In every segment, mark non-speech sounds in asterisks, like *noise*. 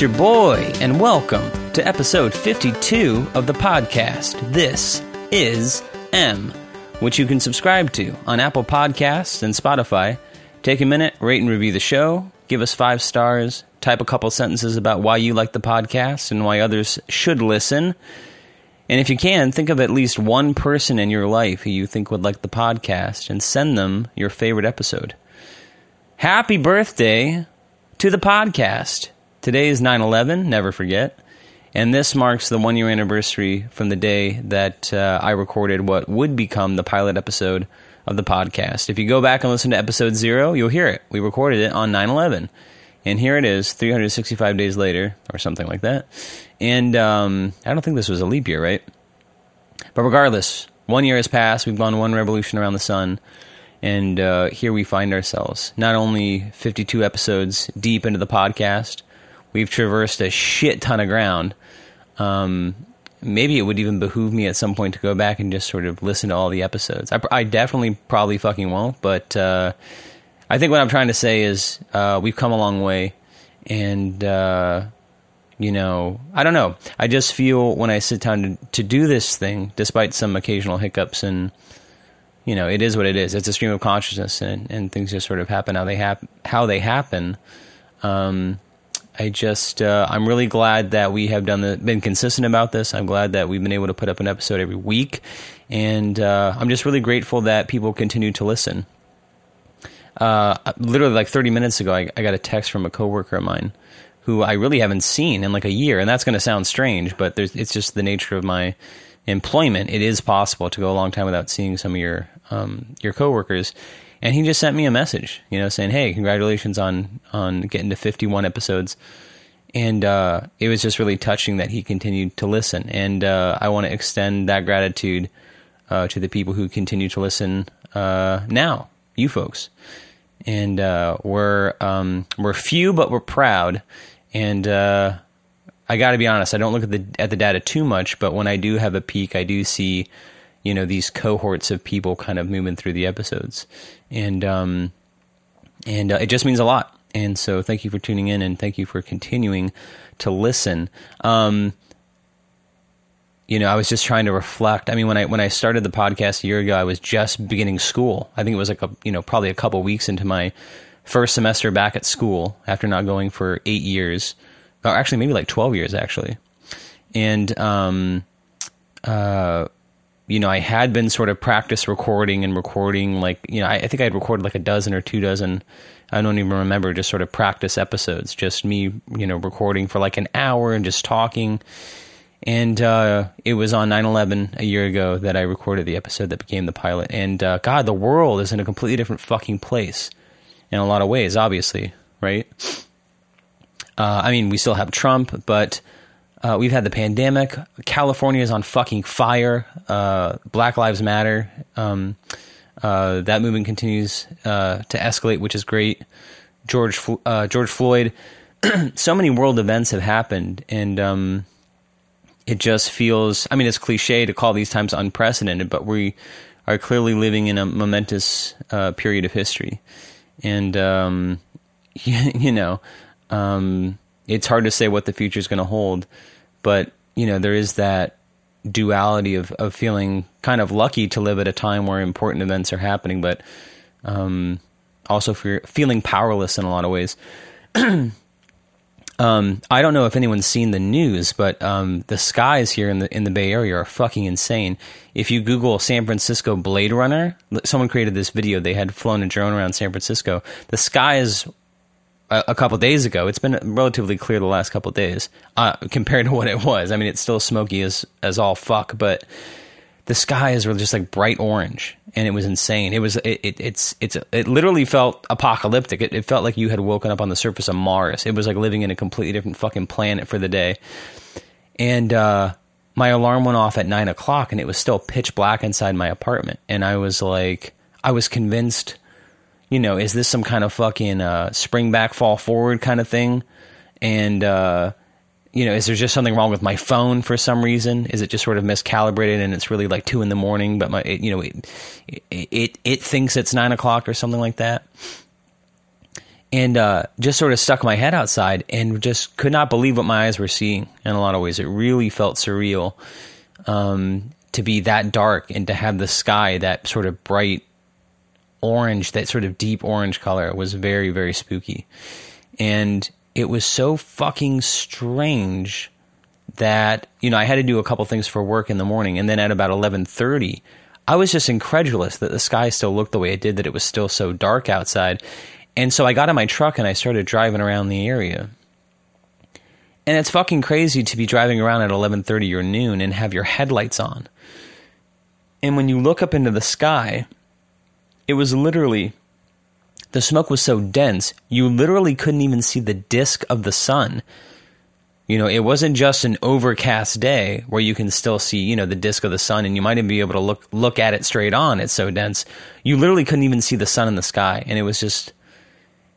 It's your boy, and welcome to episode 52 of the podcast. This is M, which you can subscribe to on Apple Podcasts and Spotify. Take a minute, rate and review the show, give us five stars, type a couple sentences about why you like the podcast and why others should listen. And if you can, think of at least one person in your life who you think would like the podcast and send them your favorite episode. Happy birthday to the podcast. Today is 9 11, never forget. And this marks the one year anniversary from the day that uh, I recorded what would become the pilot episode of the podcast. If you go back and listen to episode zero, you'll hear it. We recorded it on 9 11. And here it is, 365 days later, or something like that. And um, I don't think this was a leap year, right? But regardless, one year has passed. We've gone one revolution around the sun. And uh, here we find ourselves, not only 52 episodes deep into the podcast, we've traversed a shit ton of ground. Um, maybe it would even behoove me at some point to go back and just sort of listen to all the episodes. I, I definitely probably fucking won't, but uh, I think what I'm trying to say is uh, we've come a long way. And, uh, you know, I don't know. I just feel when I sit down to, to do this thing, despite some occasional hiccups and you know, it is what it is. It's a stream of consciousness, and, and things just sort of happen how they happen. How they happen. Um, I just, uh, I'm really glad that we have done the, been consistent about this. I'm glad that we've been able to put up an episode every week, and uh, I'm just really grateful that people continue to listen. Uh, literally, like 30 minutes ago, I, I got a text from a coworker of mine who I really haven't seen in like a year, and that's going to sound strange, but it's just the nature of my employment, it is possible to go a long time without seeing some of your um, your coworkers. And he just sent me a message, you know, saying, "Hey, congratulations on on getting to 51 episodes." And uh, it was just really touching that he continued to listen. And uh, I want to extend that gratitude uh, to the people who continue to listen uh, now, you folks. And uh, we're um, we're few, but we're proud. And uh, I got to be honest. I don't look at the at the data too much, but when I do have a peek, I do see, you know, these cohorts of people kind of moving through the episodes, and um, and uh, it just means a lot. And so, thank you for tuning in, and thank you for continuing to listen. Um, you know, I was just trying to reflect. I mean, when I when I started the podcast a year ago, I was just beginning school. I think it was like a you know probably a couple weeks into my first semester back at school after not going for eight years or actually maybe like 12 years actually. And, um, uh, you know, I had been sort of practice recording and recording like, you know, I, I think I had recorded like a dozen or two dozen. I don't even remember just sort of practice episodes, just me, you know, recording for like an hour and just talking. And uh, it was on 9 11 a year ago that I recorded the episode that became the pilot. And uh, God, the world is in a completely different fucking place in a lot of ways, obviously, right? Uh, I mean, we still have Trump, but uh, we've had the pandemic. California is on fucking fire. Uh, Black Lives Matter. Um, uh, that movement continues uh, to escalate, which is great. George uh, George Floyd. *clears throat* so many world events have happened, and um, it just feels. I mean, it's cliche to call these times unprecedented, but we are clearly living in a momentous period of history, and um, *laughs* you know um, it's hard to say what the future is going to hold, but you know there is that duality of of feeling kind of lucky to live at a time where important events are happening, but um, also for feeling powerless in a lot of ways. *clears throat* um, I don't know if anyone's seen the news, but um, the skies here in the in the Bay Area are fucking insane. If you Google San Francisco Blade Runner, someone created this video. They had flown a drone around San Francisco. The skies a, couple days ago. It's been relatively clear the last couple days uh, compared to what it was. I mean, it's still smoky as as all fuck, but the skies were just like bright orange, and it was insane. It was it, it it's it's it literally felt apocalyptic. It, it felt like you had woken up on the surface of Mars. It was like living in a completely different fucking planet for the day, and. uh my alarm went off at nine o'clock and it was still pitch black inside my apartment. And I was like, I was convinced you know, is this some kind of fucking uh, spring back, fall forward kind of thing? And, uh, you know, is there just something wrong with my phone for some reason? Is it just sort of miscalibrated and it's really like two in the morning, but my, it, you know, it, it, it, thinks it's nine o'clock or something like that. and uh, just sort of stuck my head outside and just could not believe what my eyes were seeing in a lot of ways. It really felt surreal um, to be that dark and to have the sky that sort of bright orange, that sort of deep orange color was very, very spooky. And it was so fucking strange that, you know, I had to do a couple things for work in the morning. And then at about 1130, I was just incredulous that the sky still looked the way it did, that it was still so dark outside. And so I got in my truck and I started driving around the area. And it's fucking crazy to be driving around at 11:30 or noon and have your headlights on. And when you look up into the sky, it was literally the smoke was so dense, you literally couldn't even see the disk of the sun. You know, it wasn't just an overcast day where you can still see, you know, the disk of the sun and you might even be able to look look at it straight on. It's so dense. You literally couldn't even see the sun in the sky and it was just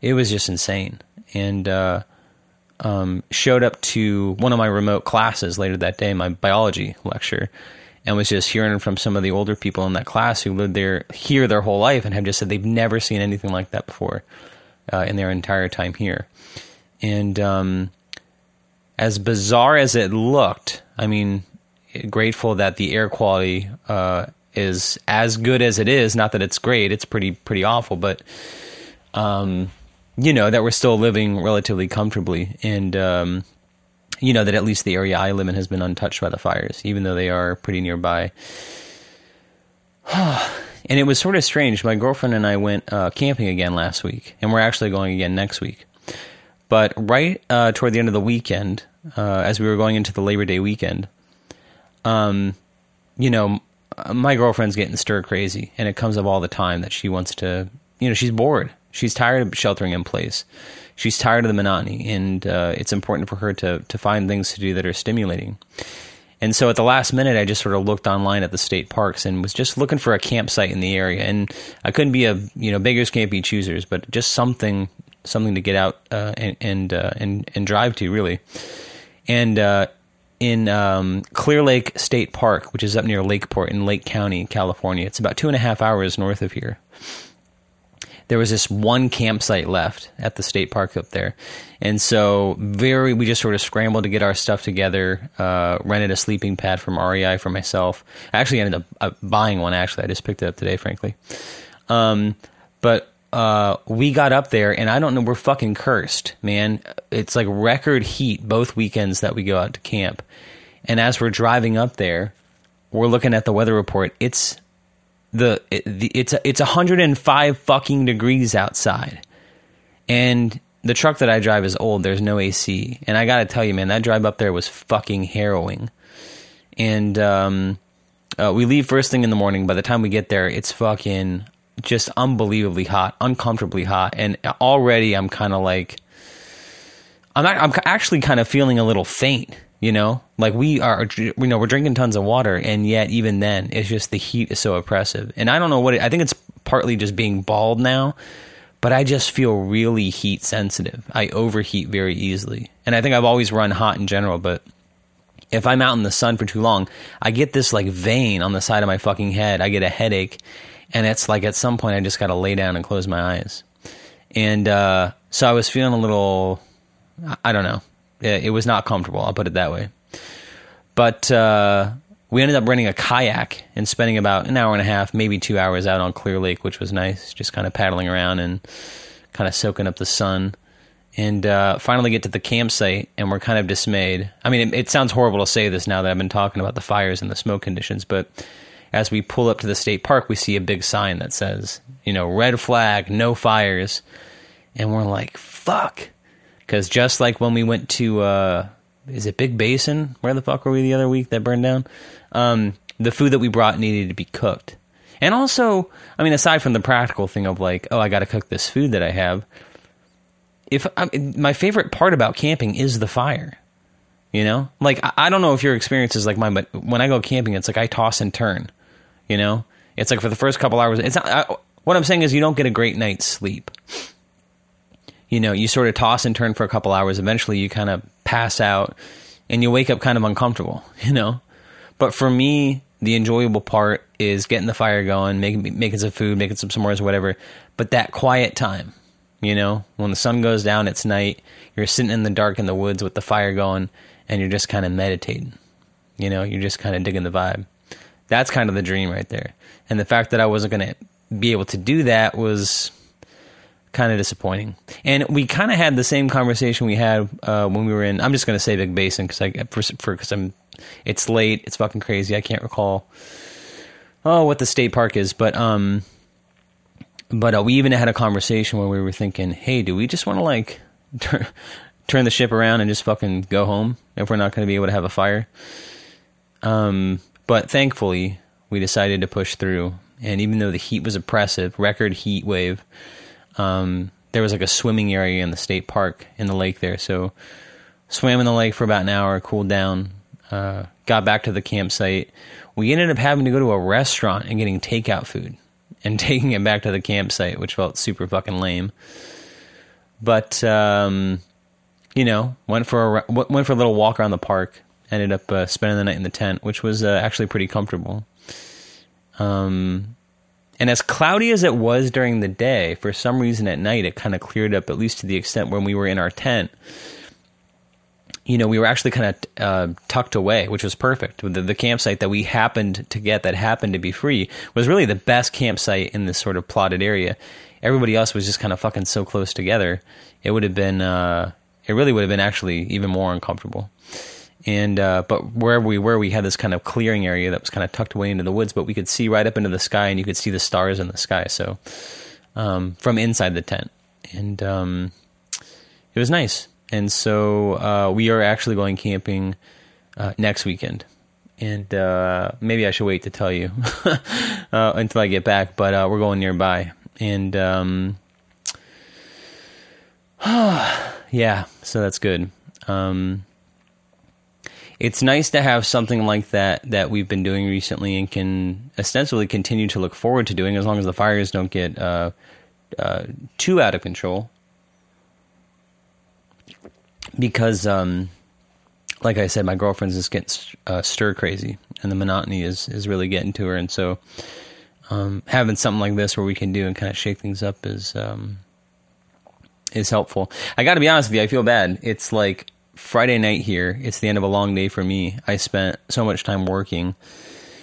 it was just insane. And uh, um, showed up to one of my remote classes later that day, my biology lecture, and was just hearing from some of the older people in that class who lived there here their whole life and have just said they've never seen anything like that before uh, in their entire time here. And um, as bizarre as it looked, I mean, grateful that the air quality uh, is as good as it is. Not that it's great; it's pretty pretty awful, but um, you know, that we're still living relatively comfortably. And, um, you know, that at least the area I live in has been untouched by the fires, even though they are pretty nearby. *sighs* and it was sort of strange. My girlfriend and I went uh, camping again last week, and we're actually going again next week. But right uh, toward the end of the weekend, uh, as we were going into the Labor Day weekend, um, you know, my girlfriend's getting stir crazy, and it comes up all the time that she wants to, you know, she's bored She's tired of sheltering in place. She's tired of the monotony, and uh, it's important for her to to find things to do that are stimulating. And so at the last minute, I just sort of looked online at the state parks and was just looking for a campsite in the area. And I couldn't be a you know beggars can't be choosers, but just something something to get out uh, and and, uh, and and drive to really. And uh, in um, Clear Lake State Park, which is up near Lakeport in Lake County, California, it's about two and a half hours north of here there was this one campsite left at the state park up there. And so very we just sort of scrambled to get our stuff together, uh, rented a sleeping pad from REI for myself. I actually ended up uh, buying one actually. I just picked it up today frankly. Um, but uh, we got up there and I don't know, we're fucking cursed, man. It's like record heat both weekends that we go out to camp. And as we're driving up there, we're looking at the weather report. It's the, the it's it's 105 fucking degrees outside, and the truck that I drive is old. There's no AC, and I gotta tell you, man, that drive up there was fucking harrowing. And um, uh, we leave first thing in the morning. By the time we get there, it's fucking just unbelievably hot, uncomfortably hot, and already I'm kind of like, I'm not, I'm actually kind of feeling a little faint you know, like we are, you know, we're drinking tons of water, and yet even then, it's just the heat is so oppressive. And I don't know what it, I think it's partly just being bald now, but I just feel really heat sensitive. I overheat very easily, and I think I've always run hot in general, but if I'm out in the sun for too long, I get this like vein on the side of my fucking head. I get a headache, and it's like at some point I just got to lay down and close my eyes. And uh, so I was feeling a little, I don't know, it was not comfortable. I'll put it that way. But uh, we ended up renting a kayak and spending about an hour and a half, maybe two hours out on Clear Lake, which was nice. Just kind of paddling around and kind of soaking up the sun. And uh, finally get to the campsite, and we're kind of dismayed. I mean, it, it sounds horrible to say this now that I've been talking about the fires and the smoke conditions, but as we pull up to the state park, we see a big sign that says, you know, red flag, no fires. And we're like, fuck. Because just like when we went to, uh, is it Big Basin? Where the fuck were we the other week that burned down? Um, the food that we brought needed to be cooked. And also, I mean, aside from the practical thing of like, oh, I got to cook this food that I have. If I, my favorite part about camping is the fire, you know, like I, I don't know if your experience is like mine, but when I go camping, it's like I toss and turn, you know. It's like for the first couple hours, it's not. I, what I'm saying is, you don't get a great night's sleep you know, you sort of toss and turn for a couple hours. Eventually, you kind of pass out and you wake up kind of uncomfortable, *laughs* you know. But for me, the enjoyable part is getting the fire going, making making some food, making some s'mores, whatever. But that quiet time, You know, when the sun goes down, it's night. You're sitting in the dark in the woods with the fire going, and you're just kind of meditating. You know, you're just kind of digging the vibe. That's kind of the dream right there. And the fact that I wasn't going to be able to do that was kind of disappointing. And we kind of had the same conversation we had uh, when we were in. I'm just going to say Big Basin because I for because I'm. It's late. It's fucking crazy. I can't recall. Oh, what the state park is, but um, but uh, we even had a conversation where we were thinking, hey, do we just want to like turn turn the ship around and just fucking go home if we're not going to be able to have a fire? Um, but thankfully, we decided to push through. And even though the heat was oppressive, record heat wave, um, there was like a swimming area in the state park in the lake there. So swam in the lake for about an hour, cooled down, uh, got back to the campsite. We ended up having to go to a restaurant and getting takeout food and *laughs* taking it back to the campsite, which felt super fucking lame. But um, you know, went for a went for a little walk around the park. Ended up uh, spending the night in the tent, which was uh, actually pretty comfortable. Um, and as cloudy as it was during the day, for some reason at night it kind of cleared up, at least to the extent when we were in our tent. You know, we were actually kind of uh, tucked away, which was perfect. The, the campsite that we happened to get that happened to be free was really the best campsite in this sort of plotted area. Everybody else was just kind of fucking so close together. It would have been, uh, it really would have been actually even more uncomfortable and uh, but where we were, we had this kind of clearing area that was kind of tucked away into the woods, but we could see right up into the sky, and you could see the stars in the sky. So um, from inside the tent, and um, it was nice. And so uh, we are actually going camping uh, next weekend, and uh, maybe I should wait to tell you *laughs* uh, until I get back. But uh, we're going nearby, and um, *sighs* yeah, so that's good. Um, it's nice to have something like that that we've been doing recently and can ostensibly continue to look forward to doing as long as the fires don't get uh, uh, too out of control. Because, um, like I said, my girlfriend's just getting uh, stir crazy, and the monotony is is really getting to her, and so um, having something like this where we can do and kind of shake things up is um, is helpful. I got to be honest with you, I feel bad. It's like Friday night here. It's the end of a long day for me. I spent so much time working.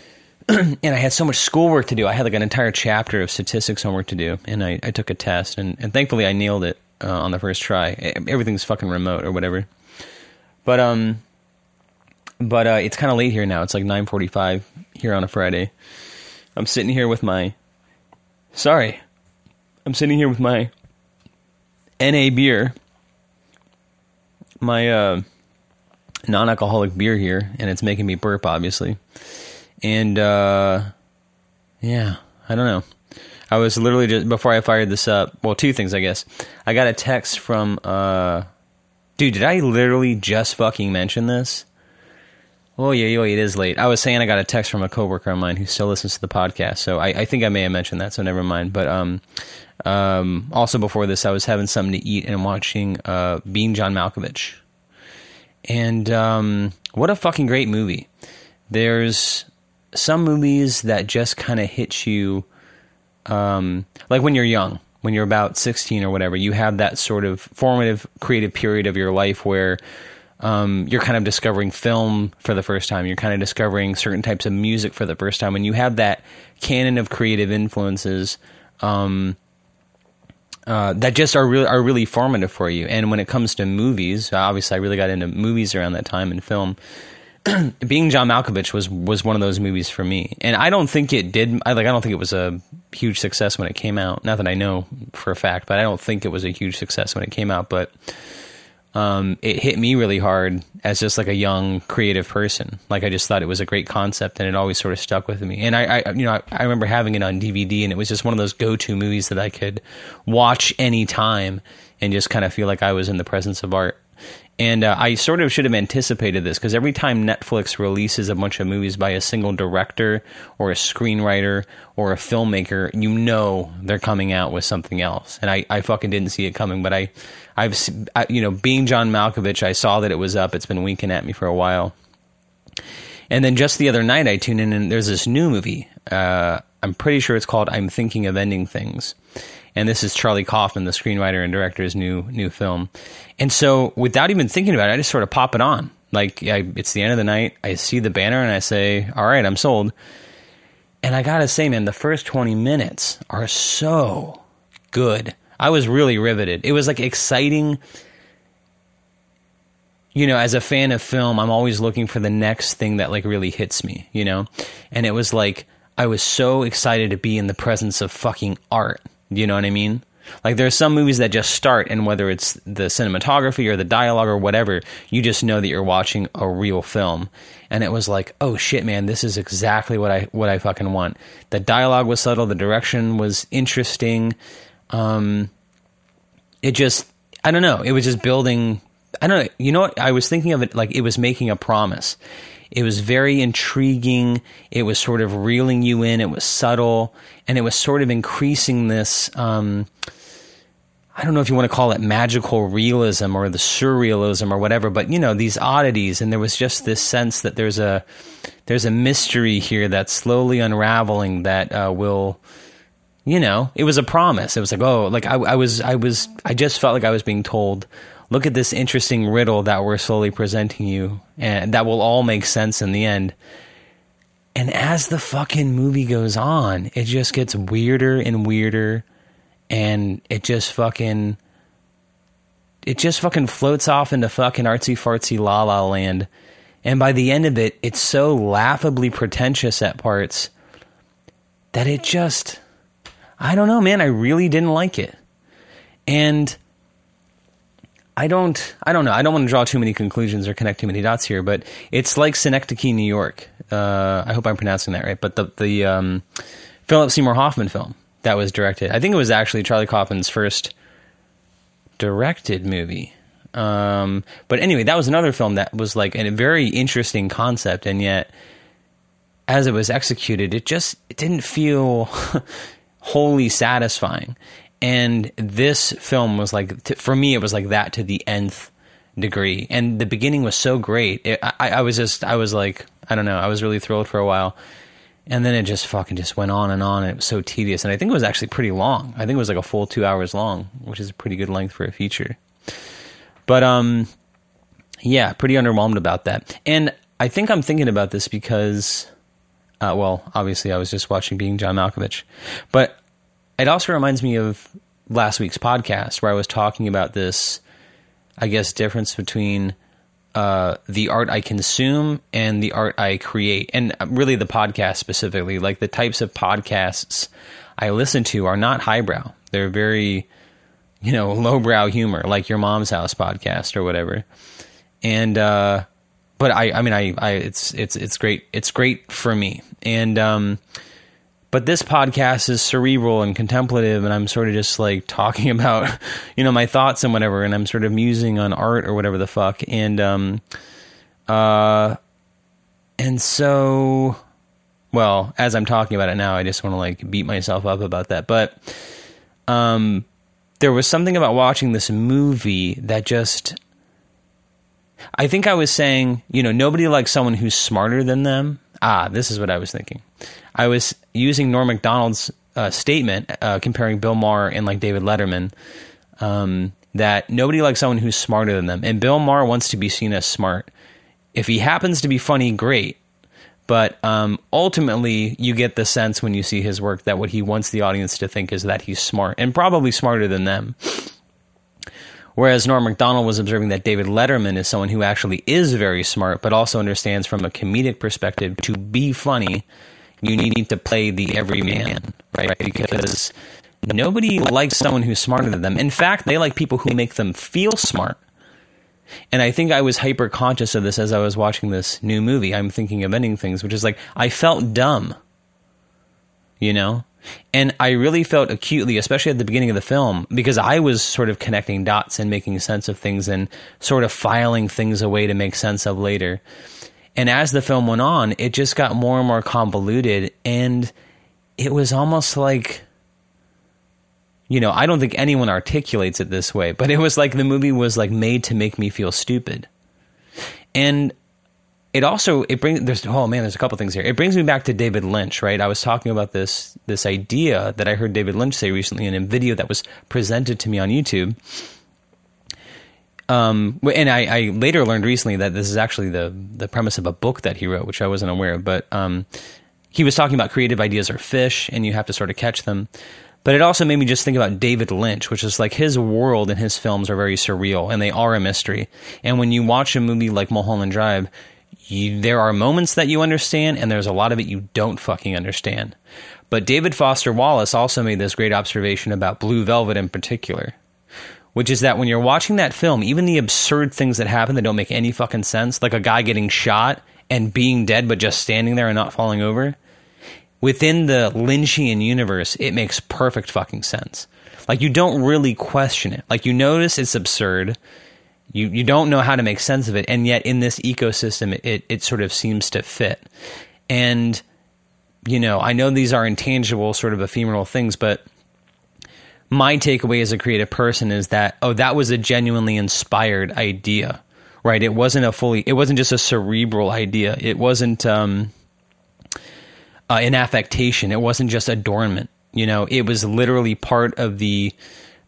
*clears throat* and I had so much schoolwork to do. I had like an entire chapter of statistics homework to do, and I, I took a test, and, and thankfully I nailed it uh, on the first try. Everything's fucking remote or whatever. But um, but uh, it's kind of late here now. It's like nine forty-five here on a Friday. I'm sitting here with my, sorry, I'm sitting here with my NA beer my uh, non-alcoholic beer here, and it's making me burp, obviously. And uh, yeah, I don't know. I was literally just before I fired this up. Well, two things, I guess. I got a text from. Uh, dude, did I literally just fucking mention this? Oh yeah, yeah, it is late. I was saying I got a text from a coworker of mine who still listens to the podcast, so I, I think I may have mentioned that. So never mind. But um, um, also before this, I was having something to eat and watching uh, Being John Malkovich, and um, what a fucking great movie. There's some movies that just kind of hit you, um, like when you're young, when you're about 16 or whatever. You have that sort of formative, creative period of your life where um, you're kind of discovering film for the first time. You're kind of discovering certain types of music for the first time, and you have that canon of creative influences um, uh, that just are really are really formative for you. And when it comes to movies, obviously, I really got into movies around that time and film. *clears throat* Being John Malkovich was was one of those movies for me, and I don't think it did. I like I don't think it was a huge success when it came out. Not that I know for a fact, but I don't think it was a huge success when it came out. But um, it hit me really hard as just like a young creative person. Like I just thought it was a great concept, and it always sort of stuck with me. And I, I you know, I, I, remember having it on DVD, and it was just one of those go-to movies that I could watch anytime and just kind of feel like I was in the presence of art. And uh, I sort of should have anticipated this because every time Netflix releases a bunch of movies by a single director or a screenwriter or a filmmaker, you know they're coming out with something else. And I, I fucking didn't see it coming, but I, I've, I, you know, being John Malkovich, I saw that it was up. It's been winking at me for a while. And then just the other night, I tuned in and there's this new movie. Uh, I'm pretty sure it's called I'm Thinking of Ending Things and this is Charlie Kaufman, the screenwriter and director's new new film. And so, without even thinking about it, I just sort of pop it on. Like I, it's the end of the night, I see the banner, and I say, "All right, I'm sold." And I gotta say, man, the first twenty minutes are so good. I was really riveted. It was like exciting. You know, as a fan of film, I'm always looking for the next thing that like really hits me, you know? And it was like I was so excited to be in the presence of fucking art. You know what I mean? Like there are some movies that just start, and whether it's the cinematography or the dialogue or whatever, you just know that you're watching a real film. And it was like, oh shit, man, this is exactly what I what I fucking want. The dialogue was subtle, the direction was interesting. Um, it just, I don't know, it was just building. I don't know. You know what? I was thinking of it like it was making a promise. It was very intriguing. It was sort of reeling you in. It was subtle, and it was sort of increasing this. Um, I don't know if you want to call it magical realism or the surrealism or whatever, but you know these oddities, and there was just this sense that there's a there's a mystery here that's slowly unraveling that uh, will, you know, it was a promise. It was like oh, like I, I was I was I just felt like I was being told look at this interesting riddle that we're slowly presenting you, and that will all make sense in the end. And as the fucking movie goes on, it just gets weirder and weirder, and it just fucking. It just fucking floats off into fucking artsy fartsy la la land. And by the end of it, it's so laughably pretentious at parts that it just. I don't know, man. I really didn't like it. And I don't, I don't know. I don't want to draw too many conclusions or connect too many dots here, but it's like Synecdoche, New York. Uh, I hope I'm pronouncing that right. But the the um, Philip Seymour Hoffman film that was directed. I think it was actually Charlie Kaufman's first directed movie. Um, but anyway, that was another film that was like a very interesting concept, and yet as it was executed, it just it didn't feel *laughs* wholly satisfying. And this film was like, for me, it was like that to the nth degree. And the beginning was so great. It, I, I was just, I was like, I don't know, I was really thrilled for a while. And then it just fucking just went on and on. And it was so tedious. And I think it was actually pretty long. I think it was like a full two hours long, which is a pretty good length for a feature. But, um, yeah, pretty underwhelmed about that. And I think I'm thinking about this because, uh, well, obviously I was just watching Being John Malkovich, but it also reminds me of last week's podcast where I was talking about this, I guess, difference between uh, the art I consume and the art I create, and really the podcast specifically. Like the types of podcasts I listen to are not highbrow; they're very, you know, *laughs* lowbrow humor, like your mom's house podcast or whatever. And uh, but I, I mean, I, I, it's it's it's great. It's great for me, and um, but this podcast is cerebral and contemplative and i'm sort of just like *laughs* talking about you know my thoughts and whatever and i'm sort of musing on art or whatever the fuck and um uh and so well as i'm talking about it now i just want to like beat myself up about that but um there was something about watching this movie that just I think I was saying, you know, nobody likes someone who's smarter than them. Ah, this is what I was thinking. I was using Norm Macdonald's uh, statement uh, comparing Bill Maher and like David Letterman um, that nobody likes someone who's smarter than them, and Bill Maher wants to be seen as smart. If he happens to be funny, great. But um, ultimately, you get the sense when you see his work that what he wants the audience to think is that he's smart and probably smarter than them. Whereas Norm Macdonald was observing that David Letterman is someone who actually is very smart, but also understands from a comedic perspective to be funny you need to play the everyman, right? Because nobody likes someone who's smarter than them. In fact, they like people who make them feel smart. And I think I was hyper conscious of this as I was watching this new movie. I'm thinking of ending things, which is like I felt dumb, you know? And I really felt acutely, especially at the beginning of the film, because I was sort of connecting dots and making sense of things and sort of filing things away to make sense of later. And as the film went on, it just got more and more convoluted. And it was almost like, you know, I don't think anyone articulates it this way, but it was like the movie was like made to make me feel stupid. And it also it brings there's oh man there's a couple things here it brings me back to david lynch right i was talking about this this idea that i heard david lynch say recently in a video that was presented to me on youtube um, and I, I, later learned recently that this is actually the the premise of a book that he wrote, which I wasn't aware of. But um, he was talking about creative ideas are fish, and you have to sort of catch them. But it also made me just think about David Lynch, which is like his world and his films are very surreal, and they are a mystery. And when you watch a movie like Mulholland Drive, you, there are moments that you understand, and there's a lot of it you don't fucking understand. But David Foster Wallace also made this great observation about Blue Velvet in particular which is that when you're watching that film, even the absurd things that happen that don't make any fucking sense, like a guy getting shot and being dead but just standing there and not falling over, within the Lynchian universe, it makes perfect fucking sense. Like you don't really question it. Like you notice it's absurd. You you don't know how to make sense of it, and yet in this ecosystem, it, it, it sort of seems to fit. And you know, I know these are intangible, sort of ephemeral things, but my takeaway as a creative person is that oh that was a genuinely inspired idea right? It wasn't a fully it wasn't just a cerebral idea. It wasn't um, uh, an affectation. It wasn't just adornment you know? It was literally part of the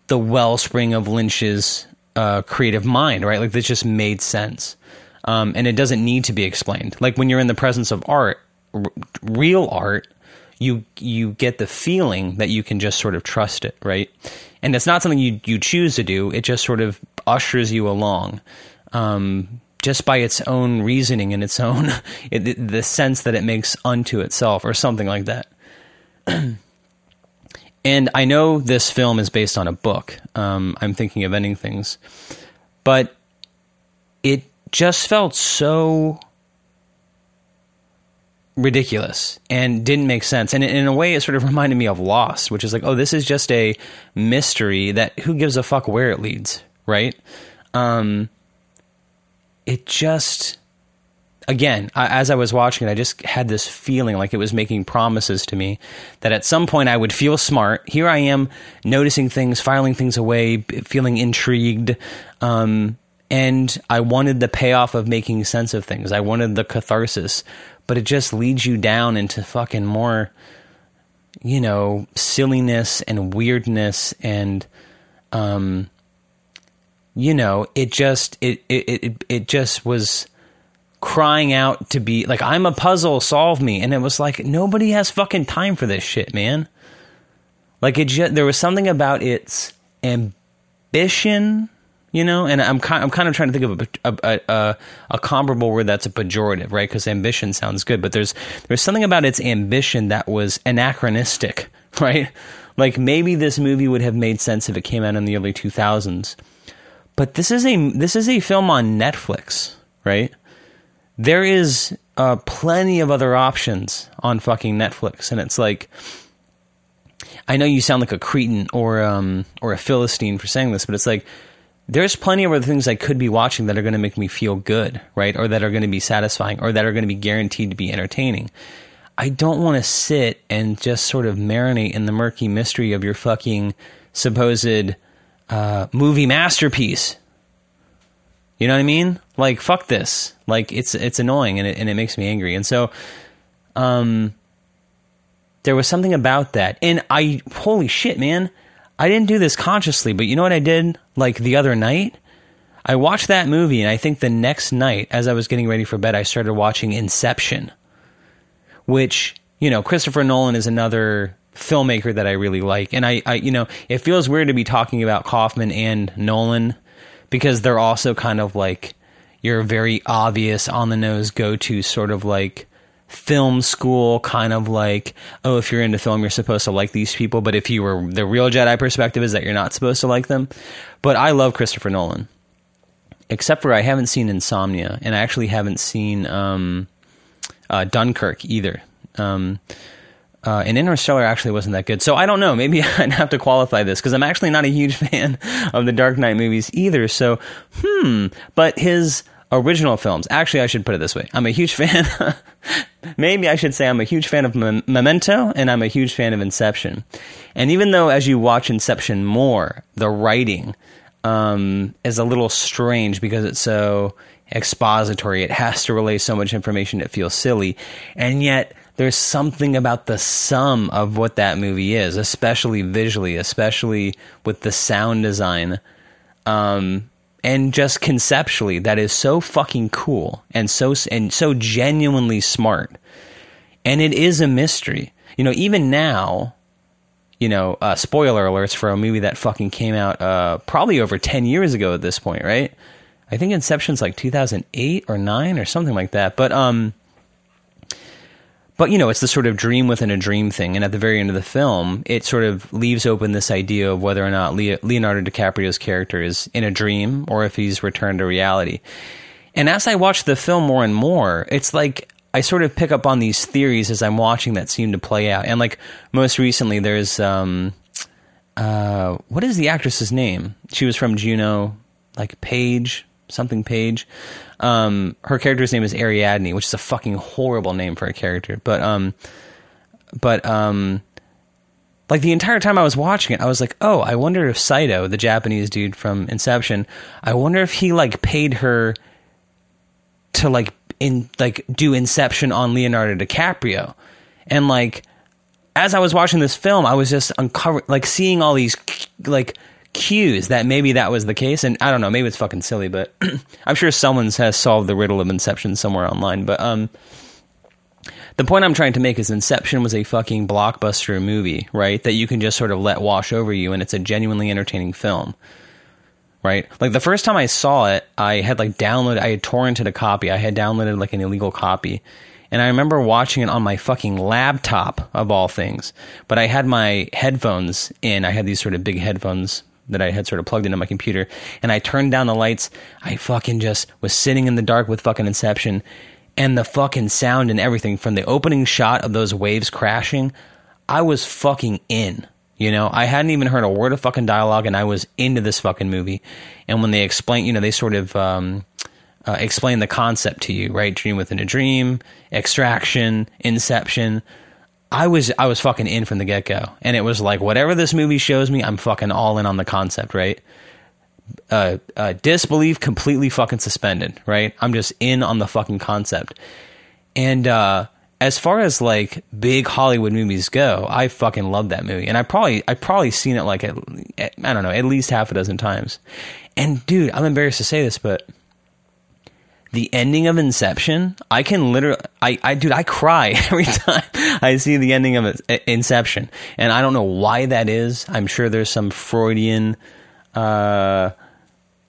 the wellspring of lynch's uh, creative mind right? Like this just made sense. Um, and it doesn't need to be explained. Like when you're in the presence of art r- real art you you get the feeling that you can just sort of trust it, right? And it's not something you you choose to do. It just sort of ushers you along, um, just by its own reasoning and its own *laughs* it, the sense that it makes unto itself, or something like that. *clears throat* and I know this film is based on a book. Um, I'm thinking of ending things, but it just felt so ridiculous and didn't make sense. And in a way, it sort of *laughs* reminded me of Lost, which is like, oh, this is just a mystery that who gives a fuck where it leads, right? Um, it just, again, I, as I was watching it, I just had this feeling like it was making promises to me that at some point I would feel smart. Here I am noticing things, filing things away, feeling intrigued. Um, and I wanted the payoff of making sense of things. I wanted the catharsis but it just leads you down into fucking more, you know, silliness and weirdness and, um, you know, it just it it it, it just was crying out to be like I'm a puzzle, solve me, and it was like nobody has fucking time for this shit, man. Like it just there was something about its ambition you know? And i'm kind, I'm kind of trying to think of a, a, a, a comparable word that's a pejorative right? Because ambition sounds good but there's there's something about its ambition that was anachronistic *laughs* right? Like maybe this movie would have made sense if it came out in the early 2000s but this is a this is a film on netflix right? There is uh, plenty of other options on fucking netflix and it's like I know you sound like a cretin or um, or a philistine for saying this, but it's like there's plenty of other things I could be watching that are going to make me feel good, right? Or that are going to be satisfying or that are going to be guaranteed to be entertaining. I don't want to sit and just sort of marinate in the murky mystery of your fucking supposed uh, movie masterpiece. You know what I mean? Like fuck this. Like it's it's annoying and it and it makes me angry. And so um there was something about that. And I holy shit, man. I didn't do this consciously, but you know what I did? Like the other night, I watched that movie, and I think the next night, as I was getting ready for bed, I started watching Inception, which you know Christopher Nolan is another filmmaker that I really like, and I, I you know it feels weird to be talking about Kaufman and Nolan because they're also kind of like your very obvious on the nose go to sort of like film school kind of like oh if you're into film you're supposed to like these people but if you were the real jedi perspective is that you're not supposed to like them but i love christopher nolan except for i haven't seen insomnia and i actually haven't seen um, uh, dunkirk either um, uh, and Interstellar actually wasn't that good. So I don't know. Maybe *laughs* I'd have to qualify this because I'm actually not a huge *laughs* fan of the Dark Knight movies either. So, hmm. But his original films. Actually, I should put it this way: I'm a huge *laughs* fan. maybe I should say I'm a huge fan of Memento, and I'm a huge fan of Inception. And even though, as you watch Inception more, the writing um, is a little strange because it's so expository. It has to relay so much information it feels silly. And yet there's something about the sum of what that movie is, especially visually, especially with the sound design. Um, and just conceptually that is so fucking cool and so and so genuinely smart. And it is a mystery. You know, even now, you know, uh, spoiler alerts for a movie that fucking came out uh, probably over 10 years ago at this point, right? I think Inception's like 2008 or 9 or something like that. But um but you know, it's the sort of dream within a dream thing and at the very end of the film, it sort of leaves open this idea of whether or not Leonardo DiCaprio's character is in a dream or if he's returned to reality. And as I watch the film more and more, it's like I sort of pick up on these theories as I'm watching that seem to play out. And like most recently there's um uh what is the actress's name? She was from Juno, like Paige something Page. Um, her character's name is Ariadne, which is a fucking horrible name for a character. But um, but um, like the entire time I was watching it, I was like, oh, I wonder if Saito, the Japanese dude from Inception, I wonder if he like paid her to like in like do Inception on Leonardo DiCaprio, and like as I was watching this film, I was just uncovering like seeing all these like cues that maybe that was the case. And I don't know, maybe it's fucking silly, but *clears throat* I'm sure someone has solved the riddle of Inception somewhere online. But um, the point I'm trying to make is Inception was a fucking blockbuster movie, right? That you can just sort of let wash over you, and it's a genuinely entertaining film. Right? Like the first time I saw it, I had like downloaded, I had torrented a copy. I had downloaded like an illegal copy. And I remember watching it on my fucking laptop, of all things. But I had my headphones in. I had these sort of big headphones that I had sort of plugged into my computer, and I turned down the lights. I fucking just was sitting in the dark with fucking Inception, and the fucking sound and everything from the opening shot of those waves crashing. I was fucking in. You know, I hadn't even heard a word of fucking dialogue, and I was into this fucking movie. And when they explain, you know, they sort of um, uh, explain the concept to you, right? Dream within a dream, extraction, inception I was I was fucking in from the get go, and it was like whatever this movie shows me, I'm fucking all in on the concept, right? Uh, uh, disbelief completely fucking suspended, right? I'm just in on the fucking concept, and uh, as far as like big Hollywood movies go, I fucking love that movie, and I probably I probably seen it like at, I don't know at least half a dozen times, and dude, I'm embarrassed to say this, but the ending of Inception, I can literally, I, I, dude, I cry *laughs* every time I see the ending of Inception, and I don't know why that is. I'm sure there's some Freudian, uh,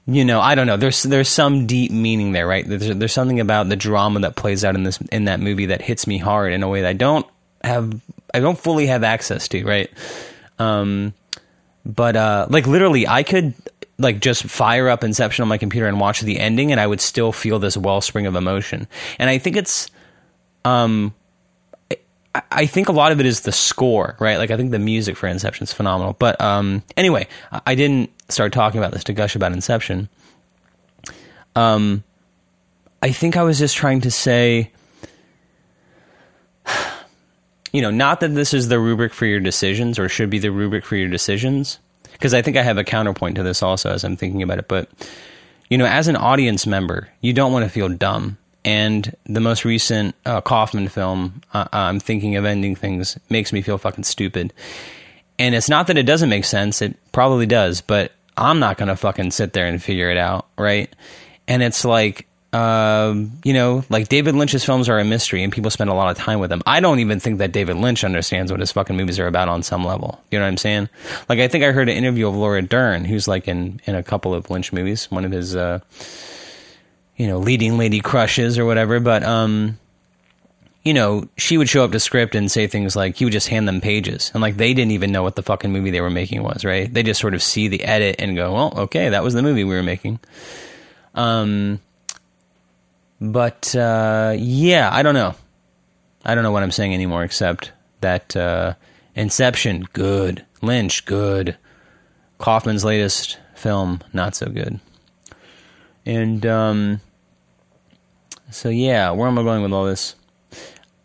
you know, I don't know. There's there's some deep meaning there, right? There's there's something about the drama that plays out in this in that movie that hits me hard in a way that I don't have, I don't fully have access to, right? Um, but uh, like literally, I could like just fire up Inception on my computer and watch the ending, and I would still feel this wellspring of emotion. And I think it's, um, I think a lot of it is the score, right? Like I think the music for Inception is phenomenal. But um, anyway, I didn't start talking about this to gush about Inception. Um, I think I was just trying to say, you know, not that this is the rubric for your decisions or should be the rubric for your decisions, because I think I have a counterpoint to this also as I'm thinking about it. But you know, as an audience member, you don't want to feel dumb. And the most recent uh, Kaufman film, uh, I'm thinking of ending things, makes me feel fucking stupid. And it's not that it doesn't make sense; it probably does, but I'm not gonna fucking sit there and figure it out, right? And it's like um, you know, like David Lynch's films are a mystery and people spend a lot of time with them. I don't even think that David Lynch understands what his fucking movies are about on some level. You know what I'm saying? Like, I think I heard an interview of Laura Dern, who's like in, in a couple of Lynch movies, one of his, uh, you know, leading lady crushes or whatever. But, um, you know, she would show up to script and say things like he would just hand them pages and like they didn't even know what the fucking movie they were making was, right? They just sort of see the edit and go, well, okay, that was the movie we were making. Um, but uh, yeah, I don't know. I don't know what I'm saying anymore, except that uh, Inception, good. Lynch, good. Kaufman's latest film, not so good. And um, so yeah, where am I going with all this?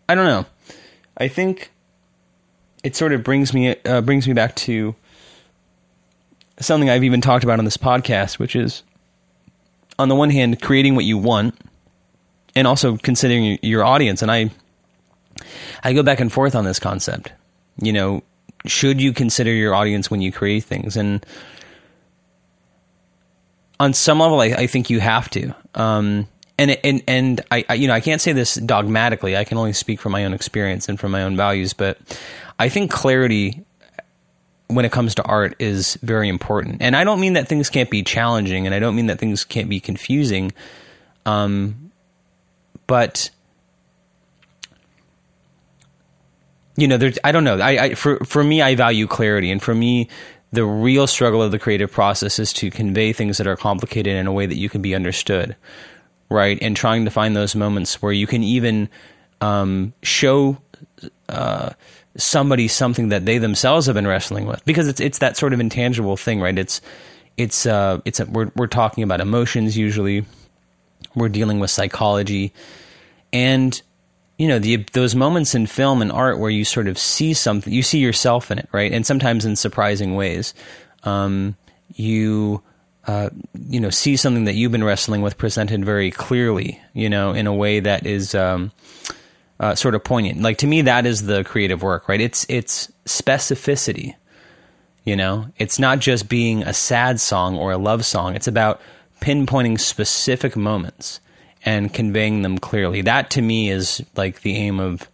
I don't know. I think it sort of brings me uh, brings me back to something I've even talked about on this podcast, which is on the one hand, creating what you want and also considering your audience. And I, I go back and forth on this concept. You know, should you consider your audience when you create things? And on some level, I, I think you have to. Um, and and and I, I, you know I can't say this dogmatically. I can only speak from my own experience and from my own values. But I think clarity when it comes to art is very important. And I don't mean that things can't be challenging, and I don't mean that things can't be confusing. Um, but you know, there's I don't know. I, I for for me, I value clarity, and for me, the real struggle of the creative process is to convey things that are complicated in a way that you can be understood, right? And trying to find those moments where you can even um, show uh, somebody something that they themselves have been wrestling with, because it's it's that sort of intangible thing, right? It's it's uh, it's a, we're we're talking about emotions usually we're dealing with psychology. And you know the those moments in film and art where you sort of see something you see yourself in it right? And sometimes in surprising ways. Um, you uh, you know see something that you've been wrestling with presented very clearly you know in a way that is um, uh, sort of poignant. Like to me that is the creative work right? It's it's specificity you know? It's not just being a sad song or a love song. It's about pinpointing specific moments and conveying them clearly. That to me is like the aim of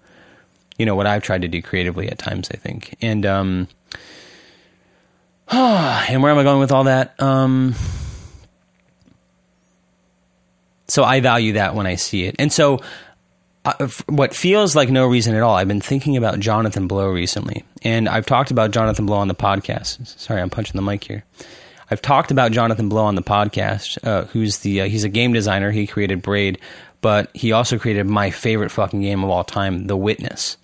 you know what I've tried to do creatively at times. I think, and um, *sighs* and where am I going with all that? Um, so I value that when I see it, and so. Uh, what feels like no reason at all. I've been thinking about Jonathan Blow recently, and I've talked about Jonathan Blow on the podcast. Sorry, I'm punching the mic here. I've talked about Jonathan Blow on the podcast, uh, who's the uh, he's a game designer. He created Braid, but he also created my favorite fucking game of all time, The Witness,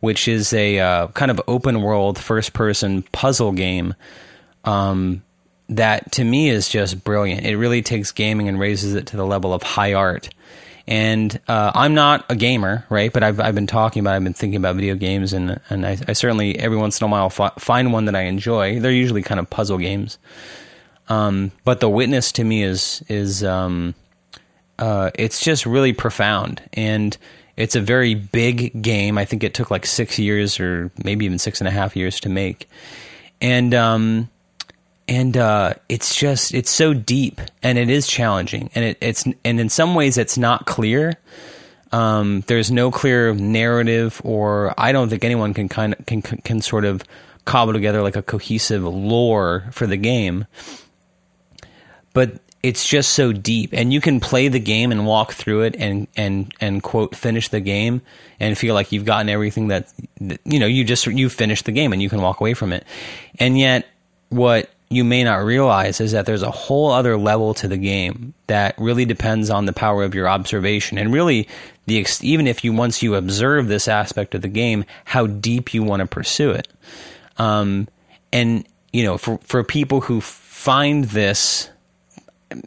which is a uh, kind of open world first person puzzle game. Um, that to me is just brilliant. It really takes gaming and raises it to the level of high art. And uh, I'm not a gamer, right? But I've I've been talking about, I've been thinking about video games, and and I, I certainly every once in a while find one that I enjoy. They're usually kind of puzzle games. Um, but the witness to me is is um, uh, it's just really profound, and it's a very big game. I think it took like six years, or maybe even six and a half years to make, and um, and uh, it's just it's so deep and it is challenging and it, it's and in some ways it's not clear. Um, there's no clear narrative or i don't think anyone can kind of can, can sort of cobble together like a cohesive lore for the game. But it's just so deep and you can play the game and walk through it and and and quote finish the game and feel like you've gotten everything that you know you just you finished the game and you can walk away from it. And yet what you may not realize is that there's a whole other level to the game that really depends on the power of your observation. And really the even if you once you observe this aspect of the game how deep you want to pursue it. Um, and you know for for people who find this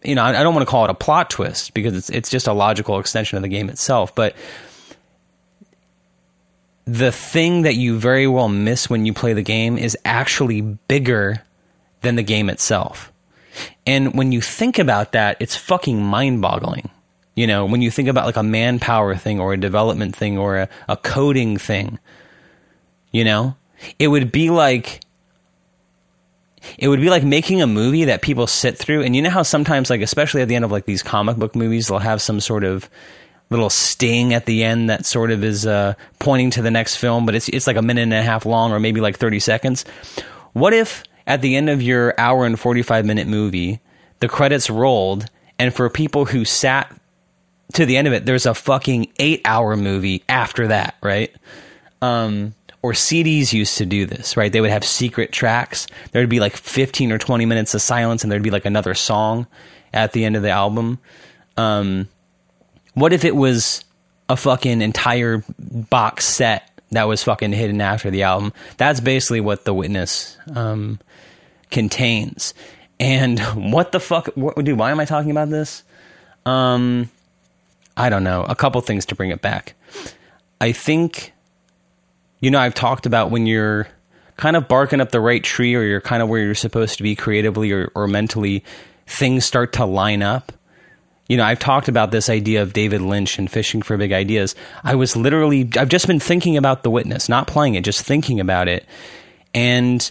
you know I, I don't want to call it a plot twist because it's it's just a logical extension of the game itself but the thing that you very well miss when you play the game is actually bigger than the game itself. And when you think about that, it's fucking mind boggling. You know, when you think about like a manpower thing or a development thing or a, a coding thing, you know, it would be like it would be like making a movie that people sit through and you know how sometimes like especially at the end of like these comic book movies they'll have some sort of little sting at the end that sort of is uh, pointing to the next film but it's it's like a minute and a half long or maybe like 30 seconds what if at the end of your hour and 45 minute movie, the credits rolled, and for people who sat to the end of it, there's a fucking eight hour movie after that, right? Um, or CDs used to do this, right? They would have secret tracks. There'd be like 15 or 20 minutes of silence, and there'd be like another song at the end of the album. Um, what if it was a fucking entire box set that was fucking hidden after the album? That's basically what The Witness um, contains. And *laughs* what the fuck, what, dude? Why am I talking about this? Um, I don't know. A couple things to bring it back. I think, you know, I've talked about when you're kind of barking up the right tree or you're kind of where you're supposed to be creatively or, or mentally, things start to line up. You know, I've talked about this idea of David Lynch and fishing for big ideas. I was literally, I've just been thinking about The Witness, not playing it, just thinking about it. And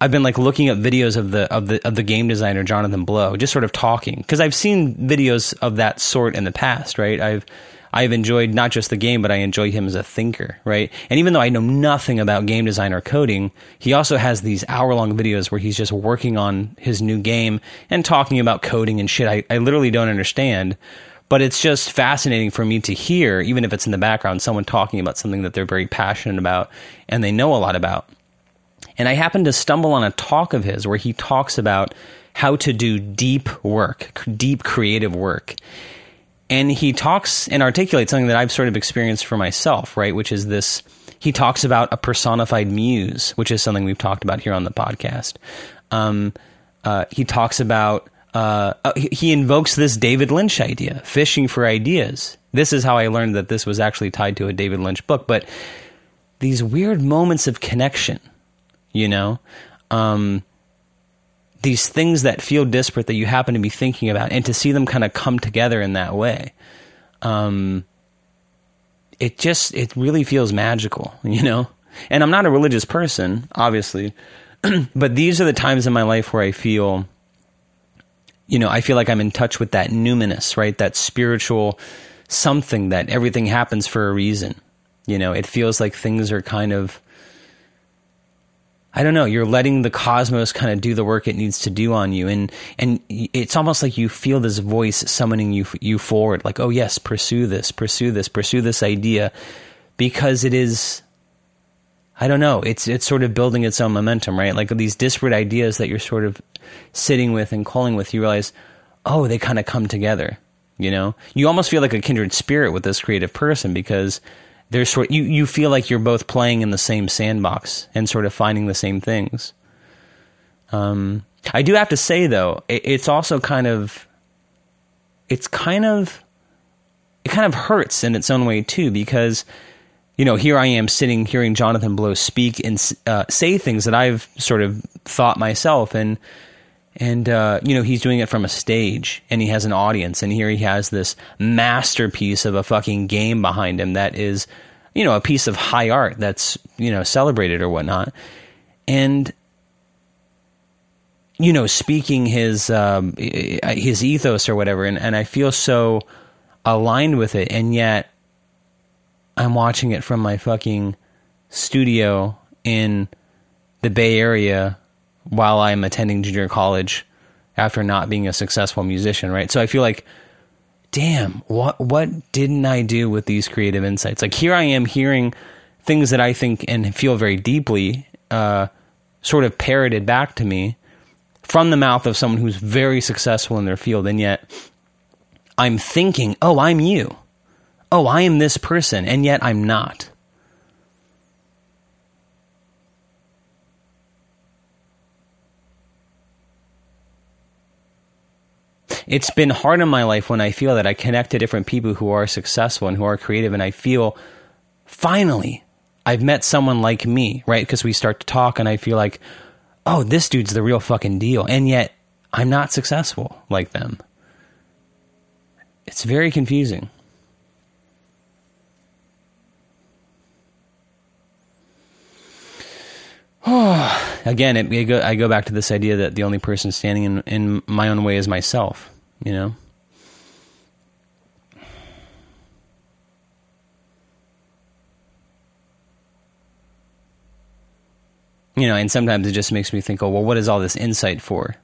I've been like looking at videos of the of the of the game designer Jonathan Blow, just sort of talking because I've seen videos of that sort in the past, right? I've I've enjoyed not just the game, but I enjoy him as a thinker, right? And even though I know nothing about game design or coding, he also has these hour long videos where he's just working on his new game and talking about coding and shit I, I literally don't understand. But it's just fascinating for me to hear, even if it's in the background, someone talking about something that they're very passionate about and they know a lot about. And I happened to stumble on a talk of his where he talks about how to do deep work, deep creative work. And he talks and articulates something that I've sort of experienced for myself, right? Which is this he talks about a personified muse, which is something we've talked about here on the podcast. Um, uh, he talks about, uh, uh he invokes this David Lynch idea, fishing for ideas. This is how I learned that this was actually tied to a David Lynch book. But these weird moments of connection you know? Um, these things that feel disparate that you happen to be thinking about and to see them kind of come together in that way. Um, it just, it really feels magical, *laughs* you know? And I'm not a religious person, obviously, *clears throat* but these are the times in my life where I feel, you know, I feel like I'm in touch with that numinous, right? That spiritual something that everything happens for a reason. You know, it feels like things are kind of I don't know, you're letting the cosmos kind of do the work it needs to do on you. And, and it's almost like you feel this voice summoning you, you forward, like, oh yes, pursue this, pursue this, pursue this idea because it is, I don't know, it's, it's sort of building its own momentum, right? Like these disparate ideas that you're sort of sitting with and calling with, you realize, oh, they kind of come together, you know? You almost feel like a kindred spirit with this creative person because there's sort you you feel like you're both playing in the same sandbox and sort of finding the same things. Um, I do have to say though, it, it's also kind of it's kind of it kind of hurts in its own way too because you know here I am sitting hearing Jonathan Blow speak and uh, say things that I've sort of thought myself and and uh, you know he's doing it from a stage and he has an audience and here he has this masterpiece of a fucking game behind him that is you know a piece of high art that's you know celebrated or whatnot. And you know speaking his um, his ethos or whatever and, and i feel so aligned with it and yet i'm watching it from my fucking studio in the bay area while I'm attending junior college after not being a successful musician, right? So I feel like, damn, what what didn't I do with these creative insights? Like here I am hearing things that I think and feel very deeply, uh, sort of parroted back to me from the mouth of someone who's very successful in their field, and yet I'm thinking, oh, I'm you. Oh, I am this person, and yet I'm not. It's been hard in my life when I feel that I connect to different people who are successful and who are creative, and I feel finally I've met someone like me, right? Because we start to talk, and I feel like, oh, this dude's the real fucking deal, and yet I'm not successful like them. It's very confusing. *sighs* Again, it, I, go, I go back to this idea that the only person standing in, in my own way is myself you know? You know, and sometimes it just makes me think, oh, well, what is all this insight for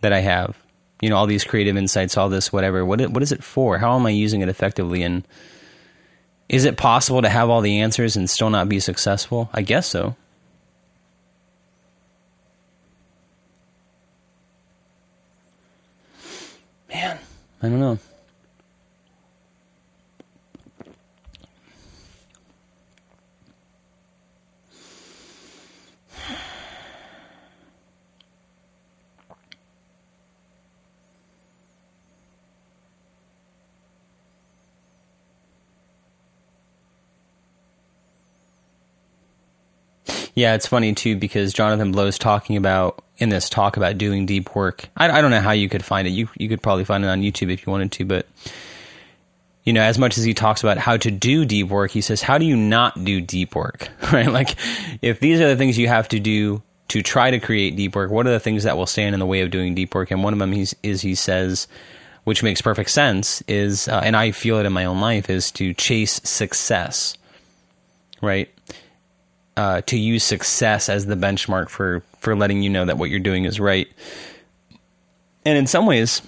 that I have? You know, all these creative insights, all this whatever. What what is it for? How am I using it effectively? And is it possible to have all the answers and still not be successful? I guess so. Man, I don't know. Yeah, it's funny too because Jonathan Blow is talking about in this talk about doing deep work. I, I don't know how you could find it. You you could probably find it on YouTube if you wanted to, but you know, as much as he talks about how to do deep work, he says, how do you not do deep work? *laughs* Right? Like, if these are the things you have to do to try to create deep work, what are the things that will stand in the way of doing deep work? And one of them is, is he says, which makes perfect sense, is, uh, and I feel it in my own life, is to chase success, right? Uh, to use success as the benchmark for for letting you know that what you're doing is right. And in some ways,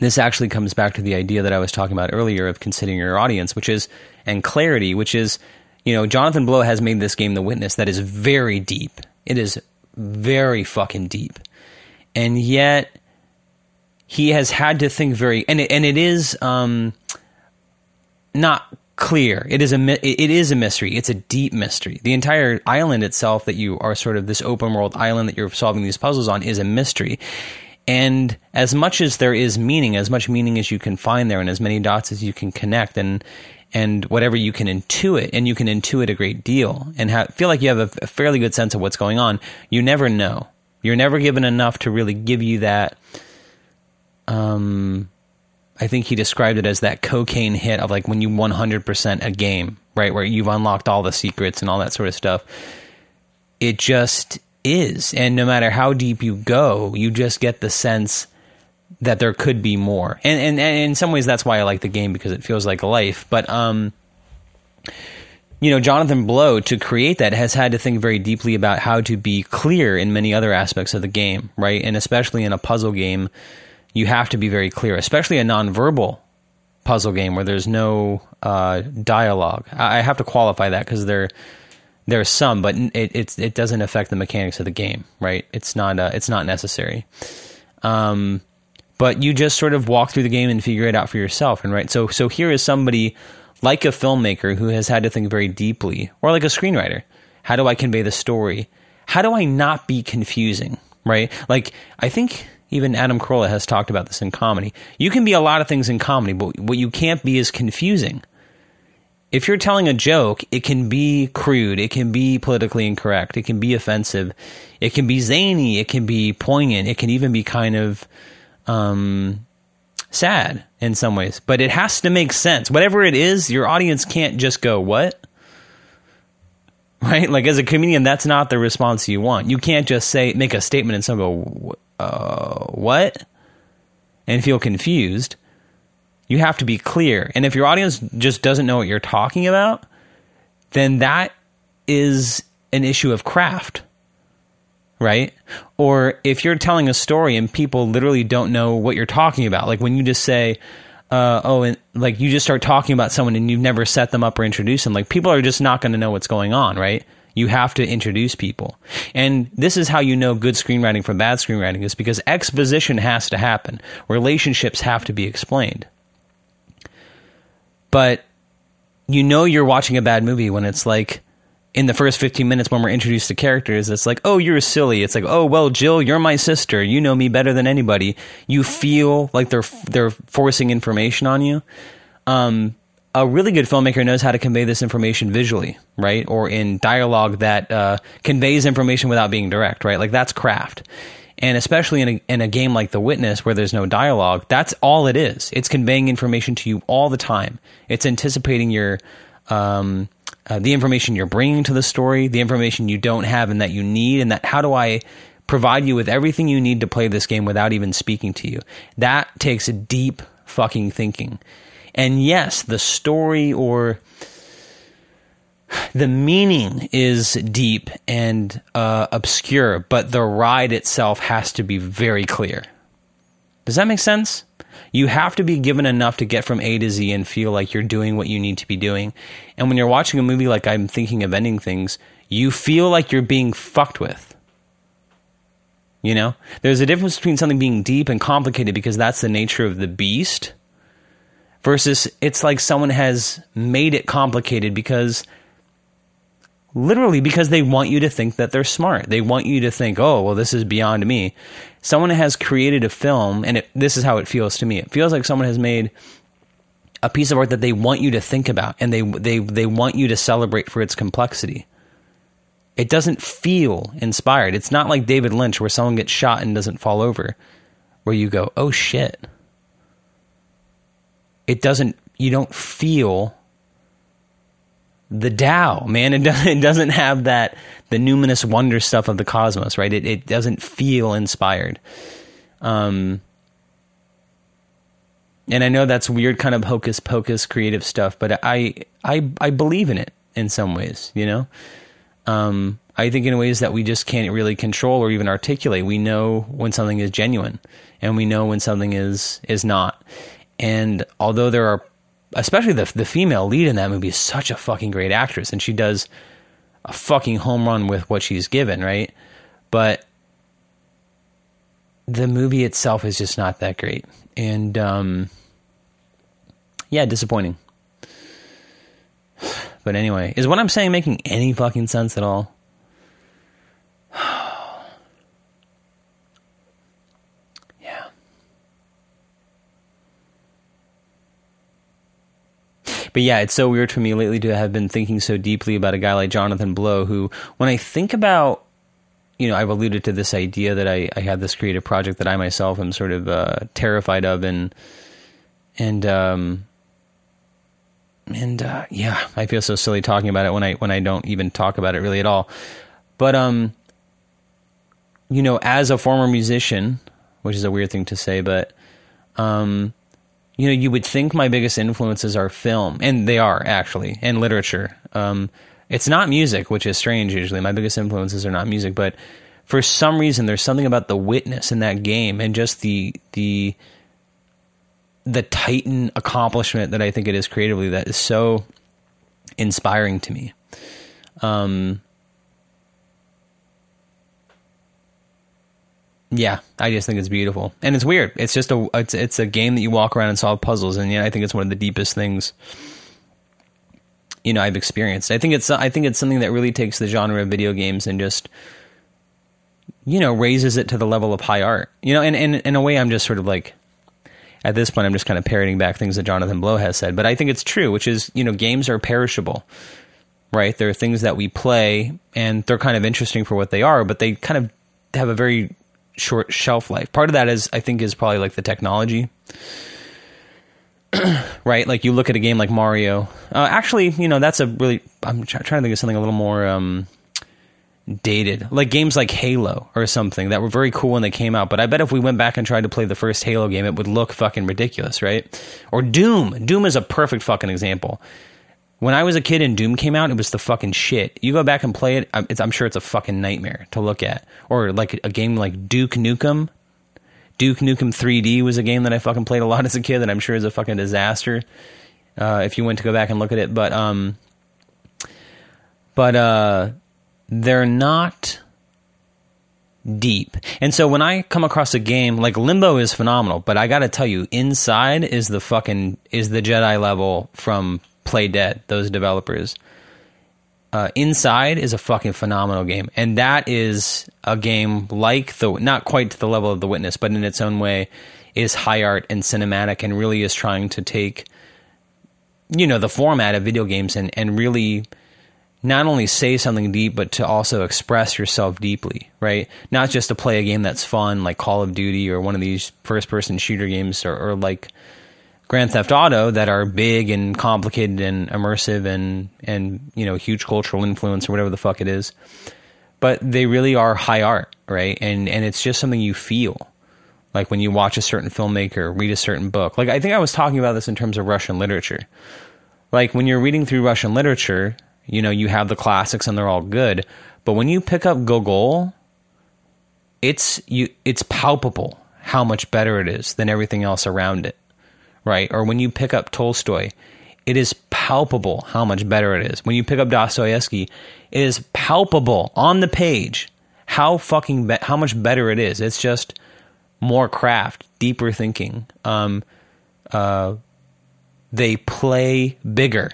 this actually comes back to the idea that I was talking about earlier of considering your audience, which is, and clarity, which is, you know, Jonathan Blow has made this game The Witness that is very deep. It is very fucking deep. And yet, he has had to think very, and it, and it is um, not clear. It is a it is a mystery. It's a deep mystery. The entire island itself that you are sort of this open world island that you're solving these puzzles on is a mystery. And as much as there is meaning, as much meaning as you can find there, and as many dots as you can connect, and and whatever you can intuit, and you can intuit a great deal, and have, feel like you have a, a fairly good sense of what's going on. You never know. You're never given enough to really give you that. Um, I think he described it as that cocaine hit of like when you 100% a game, right, where you've unlocked all the secrets and all that sort of stuff. It just is. And no matter how deep you go, you just get the sense that there could be more. And, and, and in some ways, that's why I like the game because it feels like life. But, um, you know, Jonathan Blow, to create that, has had to think very deeply about how to be clear in many other aspects of the game, right? And especially in a puzzle game, you have to be very clear, especially a nonverbal puzzle game where there's no uh, dialogue. I have to qualify that because there are there's some, but it, it, it doesn't affect the mechanics of the game, right? It's not uh, it's not necessary. Um, but you just sort of walk through the game and figure it out for yourself, and right. So so here is somebody like a filmmaker who has had to think very deeply, or like a screenwriter. How do I convey the story? How do I not be confusing? Right? Like I think even Adam Carolla has talked about this in comedy. You can be a lot of things in comedy, but what you can't be is confusing if you're telling a joke, it can be crude, it can be politically incorrect, it can be offensive, it can be zany, it can be poignant, it can even be kind of um, sad in some ways. But it has to make sense. Whatever it is, your audience can't just go, What? *laughs* Right? Like as a comedian, that's not the response you want. You can't just say, make a statement and someone go, uh, What? And feel confused you have to be clear. And if your audience just doesn't know what you're talking about, then that is an issue of craft. Right? Or if you're telling a story and people literally don't know what you're talking about, like when you just say, uh, oh, and like you just start talking about someone and you've never set them up or introduced them, like people are just not going to know what's going on, right? You have to introduce people. And this is how you know good screenwriting from bad screenwriting is because exposition has to happen. Relationships have to be explained. But you know you're watching a bad movie when it's like in the first 15 minutes when we're introduced to characters it's like oh you're silly. It's like oh well jill you're my sister. You know me better than anybody. You feel like they're they're forcing information on you. Um, a really good filmmaker knows how to convey this information visually right or in dialogue that uh, conveys information without being direct right like that's craft and especially in a, in a game like The Witness, where there's no dialogue, that's all it is. It's conveying information to you all the time. It's anticipating your um, uh, the information you're bringing to the story, the information you don't have and that you need, and that how do I provide you with everything you need to play this game without even speaking to you? That takes deep fucking thinking. And yes, the story or the meaning is deep and uh, obscure, but the ride itself has to be very clear. Does that make sense? You have to be given enough to get from A to Z and feel like you're doing what you need to be doing. And when you're watching a movie like I'm thinking of ending things, you feel like you're being fucked with. You know? There's a difference between something being deep and complicated because that's the nature of the beast versus it's like someone has made it complicated because literally because they want you to think that they're smart. They want you to think, oh, well, this is beyond me. Someone has created a film, and it, this is how it feels to me. It feels like someone has made a piece of art that they want you to think about, and they they they want you to celebrate for its complexity. it doesn't feel inspired. It's not like David Lynch where someone gets shot and doesn't fall over, where you go, oh shit. It doesn't, you don't feel the Tao, man. It *laughs* doesn't, it doesn't have that, the numinous wonder stuff of the cosmos, right? It, it doesn't feel inspired. Um, and I know that's weird kind of hocus pocus creative stuff, but I, I, I believe in it in some ways, you know? Um, I think in ways that we just can't really control or even articulate. We know when something is genuine and we know when something is, is not. And although there are, especially the, the female lead in that movie is such a fucking great actress and she does a fucking home run with what she's given, right? But the movie itself is just not that great. And, um, yeah, disappointing. *sighs* But anyway, is what I'm saying making any fucking sense at all? yeah. But yeah, it's so weird for me lately to have been thinking so deeply about a guy like Jonathan Blow, who, when I think about, you know, I've alluded to this idea that I, I had this creative project that I myself am sort of uh, terrified of, and and um, and uh, yeah, I feel so silly talking about it when I when I don't even talk about it really at all. But um, you know, as a former musician, which is a weird thing to say, but um, you know, you would think my biggest influences are film, and they are actually, and literature. Um, it's not music, which is strange. Usually, my biggest influences are not music, but for some reason, there's something about the witness in that game, and just the the the titan accomplishment that I think it is creatively that is so inspiring to me. Um, yeah, I just think it's beautiful, and it's weird. It's just a it's it's a game that you walk around and solve puzzles, and yeah, I think it's one of the deepest things you know I've experienced. I think it's I think it's something that really takes the genre of video games and just you know raises it to the level of high art. You know, and, and in a way, I'm just sort of like at this point, I'm just kind of parroting back things that Jonathan Blow has said, but I think it's true, which is, you know, games are perishable, right? There are things that we play and they're kind of interesting for what they are, but they kind of have a very short shelf life. Part of that is, I think, is probably like the technology. *clears throat* right? Like you look at a game like Mario. Uh, actually, you know, that's a really. I'm trying to think of something a little more um, dated, like games like Halo or something that were very cool when they came out. But I bet if we went back and tried to play the first Halo game, it would look fucking ridiculous, right? Or Doom. Doom is a perfect fucking example. When I was a kid and Doom came out, it was the fucking shit. You go back and play it, I'm sure it's a fucking nightmare to look at. Or like a game like Duke Nukem. Duke Nukem 3D was a game that I fucking played a lot as a kid that I'm sure is a fucking disaster. Uh, if you went to go back and look at it, but um, but uh, they're not deep. And so when I come across a game like Limbo is phenomenal, but I got to tell you, Inside is the fucking is the Jedi level from Playdead, those developers. Uh, Inside is a fucking phenomenal game, and that is a game like the not quite to the level of The Witness, but in its own way is high art and cinematic, and really is trying to take you know the format of video games and and really not only say something deep, but to also express yourself deeply, right? Not just to play a game that's fun, like Call of Duty or one of these first person shooter games or, or like Grand Theft Auto that are big and complicated and immersive and, and, you know, huge cultural influence or whatever the fuck it is. But they really are high art, right? And, and it's just something you feel. Like when you watch a certain filmmaker, read a certain book. Like I think I was talking about this in terms of Russian literature. Like when you're reading through Russian literature, you know, you have the classics and they're all good. But when you pick up Gogol, it's you it's palpable how much better it is than everything else around it. Right? Or when you pick up Tolstoy, it is palpable how much better it is. When you pick up Dostoevsky, it is palpable on the page how fucking be- how much better it is. It's just more craft, deeper thinking. Um, uh, they play bigger,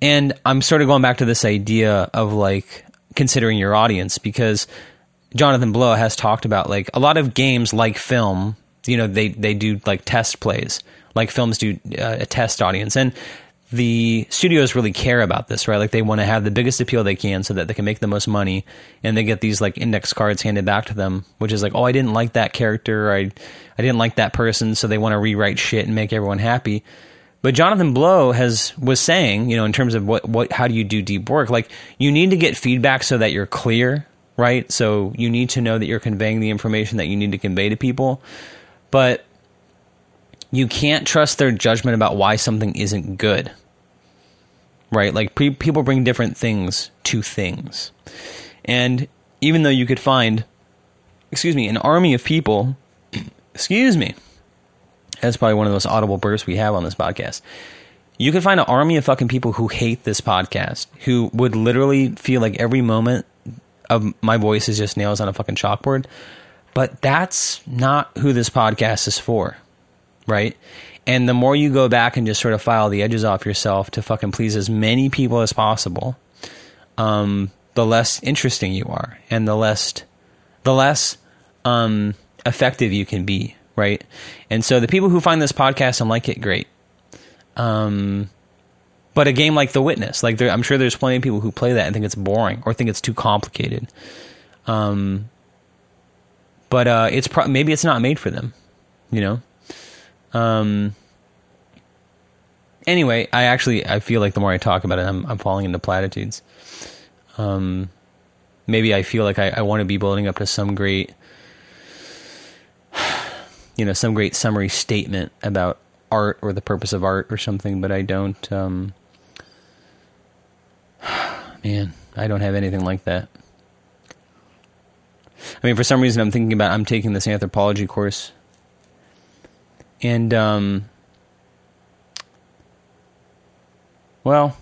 and I'm sort of going back to this idea of like considering your audience because Jonathan Blow has talked about like a lot of games like film, you know, they they do like test plays, like films do uh, a test audience, and the studios really care about this, right? Like they want to have the biggest appeal they can so that they can make the most money and they get these like index cards handed back to them, which is like, oh, I didn't like that character. I, I didn't like that person. So they want to rewrite shit and make everyone happy. But Jonathan Blow has was saying, you know, in terms of what what how do you do deep work? Like you need to get feedback so that you're clear, right? So you need to know that you're conveying the information that you need to convey to people. But you can't trust their judgment about why something isn't good. Right? Like pre- people bring different things to things. And even though you could find excuse me, an army of people, *clears throat* excuse me, that's probably one of the most audible bursts we have on this podcast. You could find an army of fucking people who hate this podcast, who would literally feel like every moment of my voice is just nails on a fucking chalkboard. But that's not who this podcast is for, right? And the more you go back and just sort of file the edges off yourself to fucking please as many people as possible, um, the less interesting you are, and the less, the less um, effective you can be right? And so the people who find this podcast and like it, great. Um, but a game like The Witness, like I'm sure there's plenty of people who play that and think it's boring or think it's too complicated. Um, but uh, it's pro- maybe it's not made for them, you know. Um. Anyway, I actually I feel like the more I talk about it, I'm I'm falling into platitudes. Um, maybe I feel like I, I want to be building up to some great *sighs* you know some great summary statement about art or the purpose of art or something, but I don't. Um, *sighs* man, I don't have anything like that. I mean, for some reason, I'm thinking about I'm taking this anthropology course, and um, well,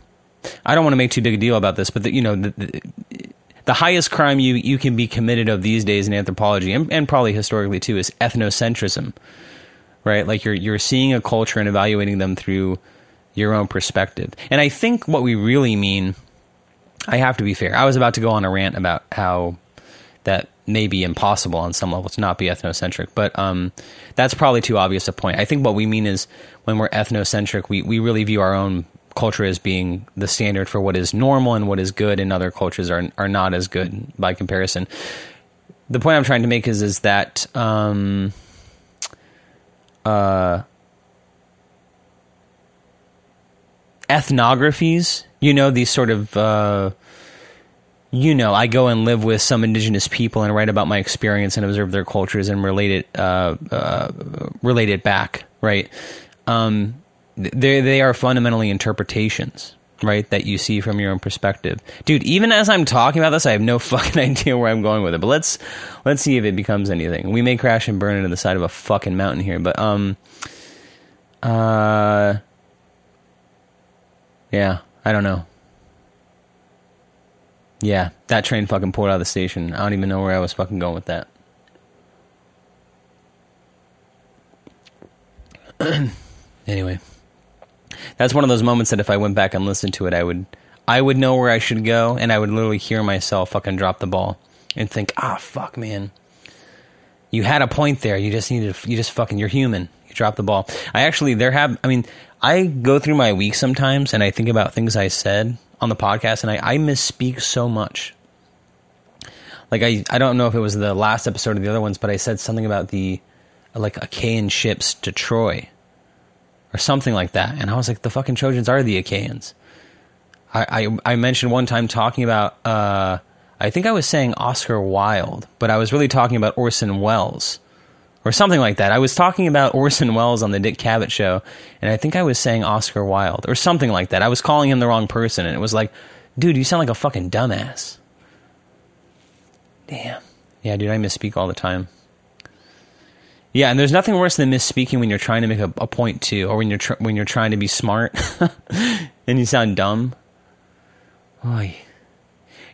I don't want to make too big a deal about this, but the, you know, the, the, the highest crime you, you can be committed of these days in anthropology and, and probably historically too is ethnocentrism right? Like you're you're seeing a culture and evaluating them through your own perspective. And i think what we really mean i have to be fair i was about to go on a rant about how that may be impossible on some level to not be ethnocentric but um, that's probably too obvious a point i think what we mean is when we're ethnocentric we, we really view our own culture as being the standard for what is normal and what is good, and other cultures are are not as good by comparison. The point I'm trying to make is is that um, uh, ethnographies, you know, these sort of uh, you know, I go and live with some indigenous people and write about my experience and observe their cultures and relate it uh, uh relate it back, right? Um, they they are fundamentally interpretations right that you see from your own perspective. Dude even as i'm talking about this i have no *laughs* fucking idea where i'm going with it but let's let's see if it becomes anything. We may crash and burn into the side of a fucking mountain here but um uh yeah i don't know yeah that train fucking pulled out of the station i don't even know where i was fucking going with that *clears throat* anyway that's one of those moments that if I went back and listened to it, I would I would know where I should go, and I would literally hear myself fucking drop the ball and think, ah, fuck, man, you had a point there. You just needed, you just fucking, you're human. You dropped the ball. I actually there have, I mean, I go through my week sometimes, and I think about things I said on the podcast, and I, I misspeak so much. Like I, I don't know if it was the last episode or the other ones, but I said something about the like Achaean ships to Troy or something like that. And I was like, the fucking Trojans are the Achaeans. I, I, I mentioned one time talking about, uh, I think I was saying Oscar Wilde, but I was really talking about Orson Welles or something like that. I was talking about Orson Welles on the Dick Cavett show, and I think I was saying Oscar Wilde or something like that. I was calling him the wrong person, and it was like, dude, you sound like a fucking dumbass. Damn. Yeah, dude, I misspeak all the time. Yeah, and there's nothing worse than misspeaking when you're trying to make a, a point too, or when you're tr- when you're trying to be smart *laughs* and you sound dumb. Oy.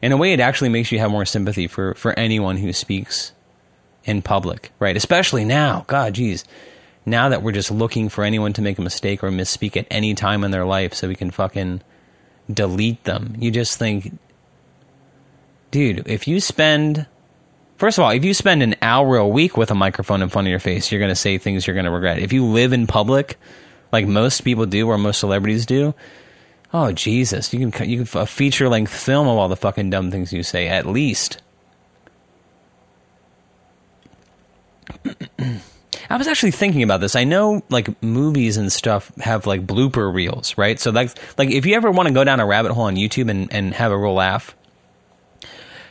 In a way, it actually makes you have more sympathy for for anyone who speaks in public, right? Especially now. God, geez, now that we're just looking for anyone to make a mistake or misspeak at any time in their life, so we can fucking delete them. You just think, dude, if you spend First of all, if you spend an hour a week with a microphone in front of your face, you're going to say things you're going to regret. If you live in public like most people do or most celebrities do, oh Jesus, you can you can a feature length film of all the fucking dumb things you say at least. I was actually thinking about this. I know like movies and stuff have like blooper reels, right? So like like if you ever want to go down a rabbit hole on YouTube and, and have a real laugh,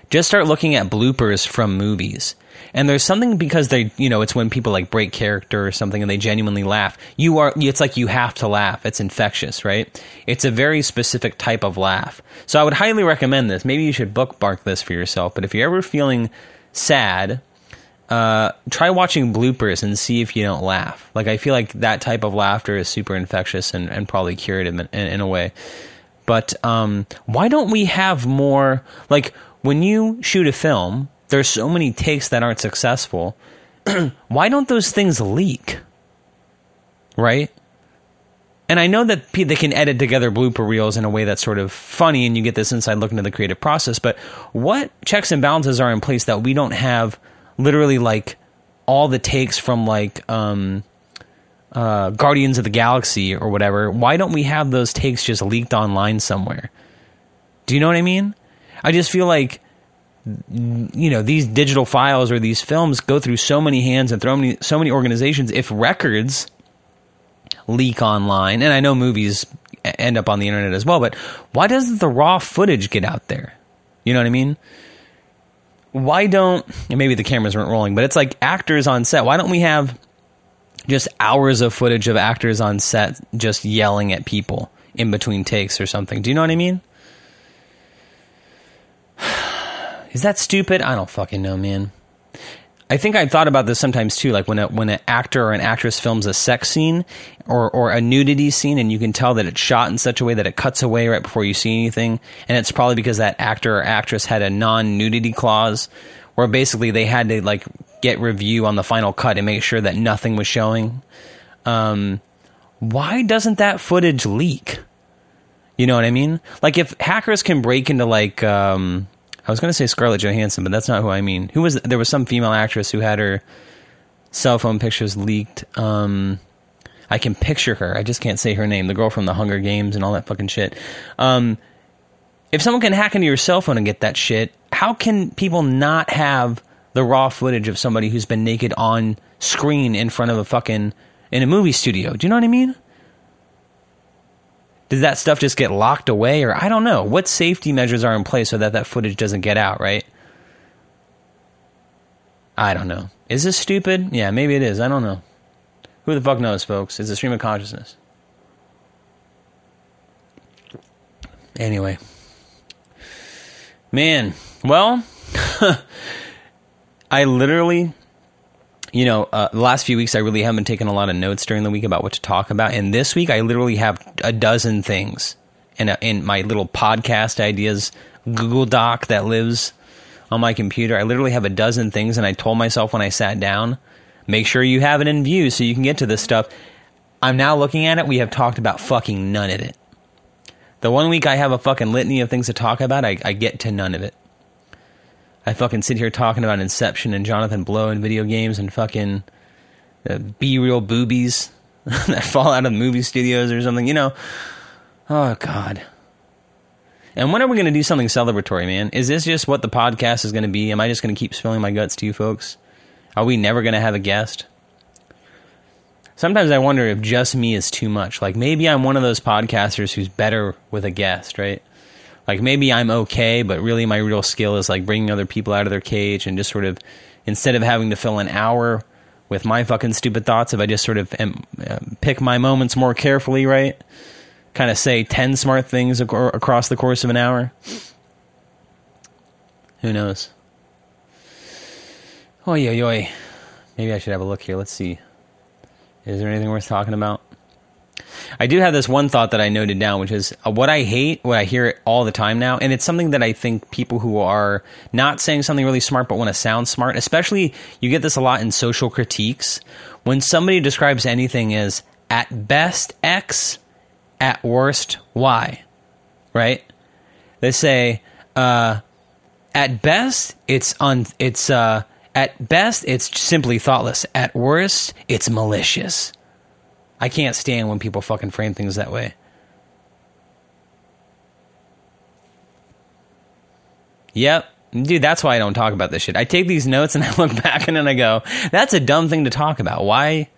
just start looking at bloopers from movies. And there's something because they, you know, it's when people like break character or something and they genuinely laugh. You are, it's like you have to laugh. It's infectious, right? It's a very specific type of laugh. So I would highly recommend this. Maybe you should bookmark this for yourself. But if you're ever feeling sad, uh, try watching bloopers and see if you don't laugh. Like I feel like that type of laughter is super infectious and, and probably curative in, in, in a way. But um, why don't we have more like when you shoot a film? There's so many takes that aren't successful. *clears throat* why don't those things leak? Right? And I know that they can edit together blooper reels in a way that's sort of funny and you get this inside look into the creative process. But what checks and balances are in place that we don't have literally like all the takes from like um, uh, Guardians of the Galaxy or whatever. Why don't we have those takes just leaked online somewhere? Do you know what I mean? I just feel like you know these digital files or these films go through so many hands and throw many, so many organizations. If records leak online, and I know movies end up on the internet as well, but why doesn't the raw footage get out there? You know what I mean? Why don't maybe the cameras weren't rolling, but it's like actors on set. Why don't we have just hours of footage of actors on set just yelling at people in between takes or something? Do you know what I mean? *sighs* Is that stupid? I don't fucking know, man. I think I've thought about this sometimes too, like when a, when an actor or an actress films a sex scene or or a nudity scene, and you can tell that it's shot in such a way that it cuts away right before you see anything, and it's probably because that actor or actress had a non nudity clause, where basically they had to like get review on the final cut and make sure that nothing was showing. Um, why doesn't that footage leak? You know what I mean? Like if hackers can break into like um, I was going to say Scarlett Johansson, but that's not who I mean. Who was there was some female actress who had her cell phone pictures leaked. Um, I can picture her. I just can't say her name. The girl from the Hunger Games and all that fucking shit. Um, if someone can hack into your cell phone and get that shit, how can people not have the raw footage of somebody who's been naked on screen in front of a fucking in a movie studio? Do you know what I mean? Does that stuff just get locked away? Or I don't know. What safety measures are in place so that that footage doesn't get out right? I don't know. Is this stupid? Yeah maybe it is. I don't know. Who the fuck knows folks? It's a stream of consciousness. Anyway. Man well *laughs* I literally you know, uh, the last few weeks I really haven't taken a lot of notes during the week about what to talk about, and this week I literally have a dozen things in a, in my little podcast ideas Google Doc that lives on my computer. I literally have a dozen things, and I told myself when I sat down, make sure you have it in view so you can get to this stuff. I'm now looking at it. We have talked about fucking none of it. The one week I have a fucking litany of things to talk about, I, I get to none of it. I fucking sit here talking about Inception and Jonathan Blow and video games and fucking uh, B-roll boobies *laughs* that fall out of movie studios or something. You know, oh god. And when are we going to do something celebratory, man? Is this just what the podcast is going to be? Am I just going to keep spilling my guts to you folks? Are we never going to have a guest? Sometimes I wonder if just me is too much. Like maybe I'm one of those podcasters who's better with a guest, right? Like maybe I'm okay, but really my real skill is like bringing other people out of their cage and just sort of instead of having to fill an hour with my fucking stupid thoughts, if I just sort of am, uh, pick my moments more carefully, right? Kind of say 10 smart things ac- across the course of an hour. Who knows? Oh, yeah, yoy. Maybe I should have a look here. Let's see. Is there anything worth talking about? I do have this one thought that I noted down, which is uh, what I hate, what I hear it all the time now, and it's something that I think people who are not saying something really smart but want to sound smart, especially you get this a lot in social critiques, when somebody describes anything as at best X, at worst Y, right? They say, uh, at best it's un, it's uh, at best it's simply thoughtless. At worst, it's malicious I can't stand when people fucking frame things that way. Yep. Dude, that's why I don't talk about this shit. I take these notes and *laughs* I look back and then I go, that's a dumb thing to talk about. Why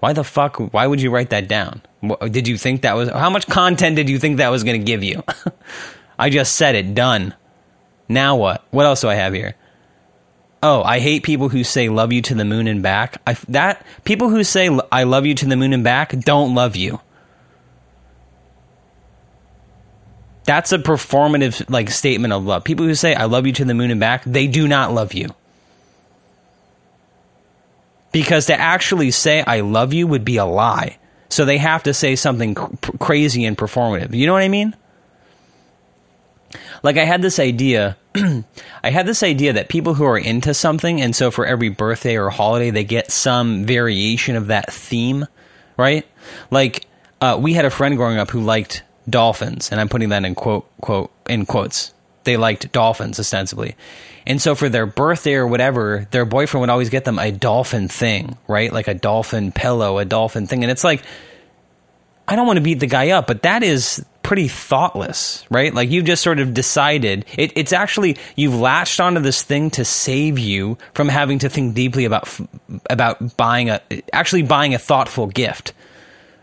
why the fuck why would you write that down? Did you think that was how much content did you think that was going to give you? *laughs* I just said it, done. Now what? What else do I have here? Oh, I hate people who say love you to the moon and back. I, that people who say I love you to the moon and back don't love you. That's a performative like statement of love. People who say I love you to the moon and back, they do not love you. Because to actually say I love you would be a lie. So they have to say something cr- crazy and performative. You know what I mean? Like I had this idea *clears throat* I had this idea that people who are into something and so for every birthday or holiday they get some variation of that theme, right? Like uh, we had a friend growing up who liked dolphins, and I'm putting that in quote quote in quotes. They liked dolphins ostensibly. And so for their birthday or whatever, their boyfriend would always get them a dolphin thing, right? Like a dolphin pillow, a dolphin thing. And it's like, I don't want to beat the guy up, but that is pretty thoughtless, right? Like you've just sort of decided it, it's actually you've latched onto this thing to save you from having to think deeply about about buying a actually buying a thoughtful gift,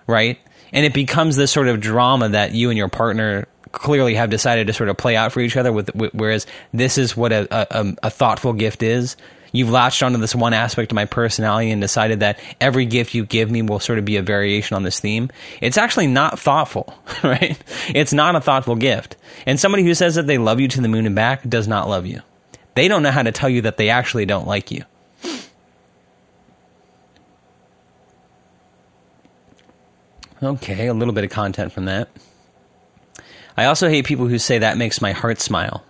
right? and it becomes this sort of drama that you and your partner clearly have decided to sort of play out for each other. With, whereas this is what a, a, a thoughtful gift is. You've latched onto this one aspect of my personality and decided that every gift you give me will sort of be a variation on this theme. It's actually not thoughtful, *laughs* right? It's not a thoughtful gift. And somebody who says that they love you to the moon and back does not love you. They don't know how to tell you that they actually don't like you. Okay, a little bit of content from that. I also hate people who say that makes my heart smile.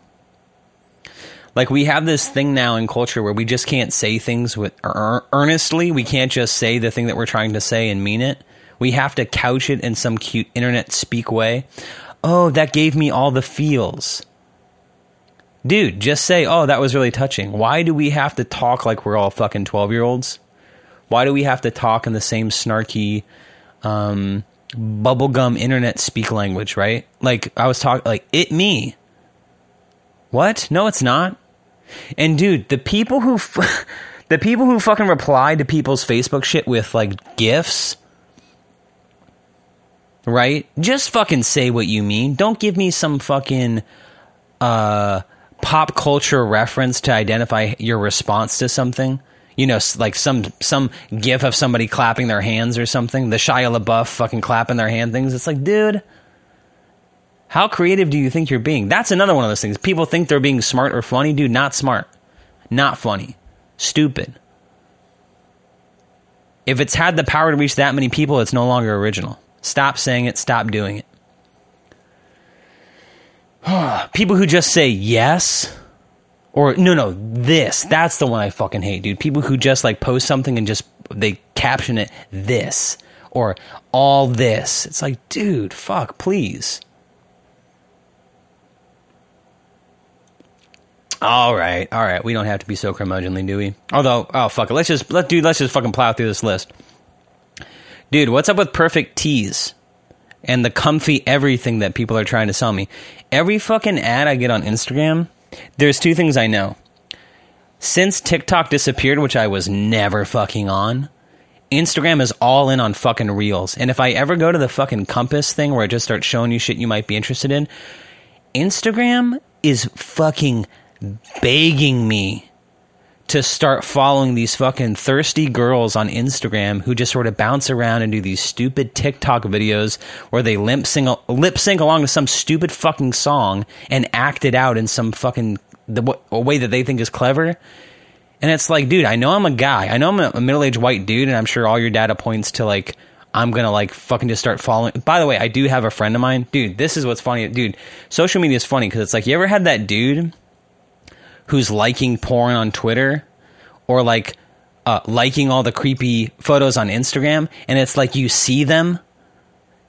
Like we have this thing now in culture where we just can't say things with earnestly. We can't just say the thing that we're trying to say and mean it. We have to couch it in some cute internet speak way. Oh, that gave me all the feels. Dude, just say, "Oh, that was really touching." Why do we have to talk like we're all fucking 12-year-olds? Why do we have to talk in the same snarky um, bubblegum internet speak language, right? Like I was talking, like it me. What? No, it's not. And dude, the people who, f- *laughs* the people who fucking reply to people's Facebook shit with like gifs, right? Just fucking say what you mean. Don't give me some fucking uh pop culture reference to identify your response to something you know, like some some gif of somebody clapping their hands or something. The Shia LaBeouf fucking clapping their hand things. It's like, dude, how creative do you think you're being? That's another one of those things. People think they're being smart or funny, dude. Not smart, not funny, stupid. If it's had the power to reach that many people, it's no longer original. Stop saying it. Stop doing it. *sighs* people who just say yes or no, no, this. That's the one I fucking hate, dude. People who just like post something and just they caption it this or all this. It's like, dude, fuck, please. All right, all right. We don't have to be so curmudgeonly, do we? Although, oh fuck it, let's just let dude, let's just fucking plow through this list. Dude, what's up with perfect tees and the comfy everything that people are trying to sell me? Every fucking ad I get on Instagram there's two things I know. Since TikTok disappeared, which I was never fucking on, Instagram is all in on fucking reels. And if I ever go to the fucking compass thing where I just start showing you shit you might be interested in, Instagram is fucking begging me to start following these fucking thirsty girls on Instagram who just sort of bounce around and do these stupid TikTok videos where they lip sync lip sync along to some stupid fucking song and act it out in some fucking the a way that they think is clever. And it's like, dude, I know I'm a guy. I know I'm a middle aged white dude, and I'm sure all your data points to like I'm gonna like fucking just start following. By the way, I do have a friend of mine, dude. This is what's funny, dude. Social media is funny because it's like you ever had that dude who's liking porn on Twitter or like uh, liking all the creepy photos on Instagram, and it's like you see them.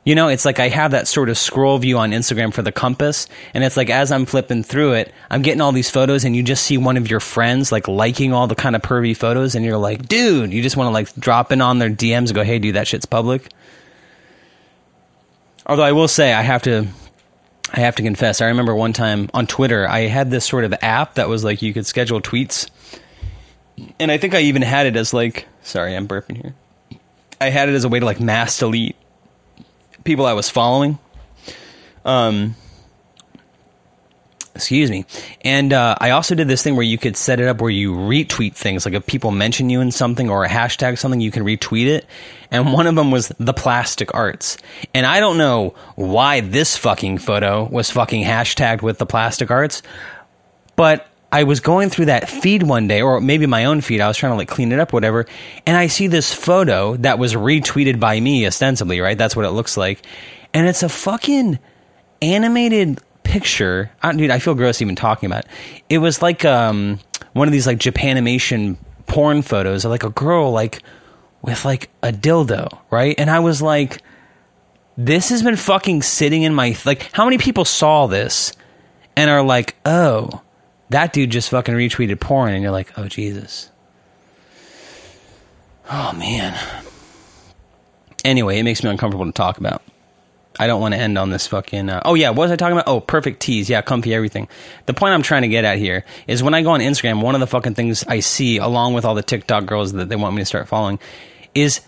You know, it's like I have that sort of scroll view on Instagram for the compass, and it's like as I'm flipping through it, I'm getting all these photos, and you just see one of your friends like liking all the kind of pervy photos, and you're like, dude, you just want to like drop in on their DMs and go, hey, dude, that shit's public. Although I will say, I have to, I have to confess. I remember one time on Twitter, I had this sort of app that was like you could schedule tweets, and I think I even had it as like, sorry, I'm burping here. I had it as a way to like mass delete people I was following. Um, excuse me. And uh, I also did this thing where you could set it up where you retweet things. Like if people mention you in something or a hashtag something, you can retweet it. And one of them was the plastic arts. And I don't know why this fucking photo was fucking hashtagged with the plastic arts, but I was going through that feed one day, or maybe my own feed. I was trying to like clean it up, whatever. And I see this photo that was retweeted by me, ostensibly, right? That's what it looks like. And it's a fucking animated picture. I, dude, I feel gross even talking about it. It was like um, one of these like Japanimation porn photos of like a girl like with like a dildo, right? And I was like, this has been fucking sitting in my like. How many people saw this and are like, oh, that dude just fucking retweeted porn, and you're like, oh Jesus. Oh man. Anyway, it makes me uncomfortable to talk about. I don't want to end on this fucking. Uh, oh yeah, what was I talking about? Oh, perfect tees. Yeah, comfy everything. The point I'm trying to get at here is when I go on Instagram, one of the fucking things I see, along with all the TikTok girls that they want me to start following, is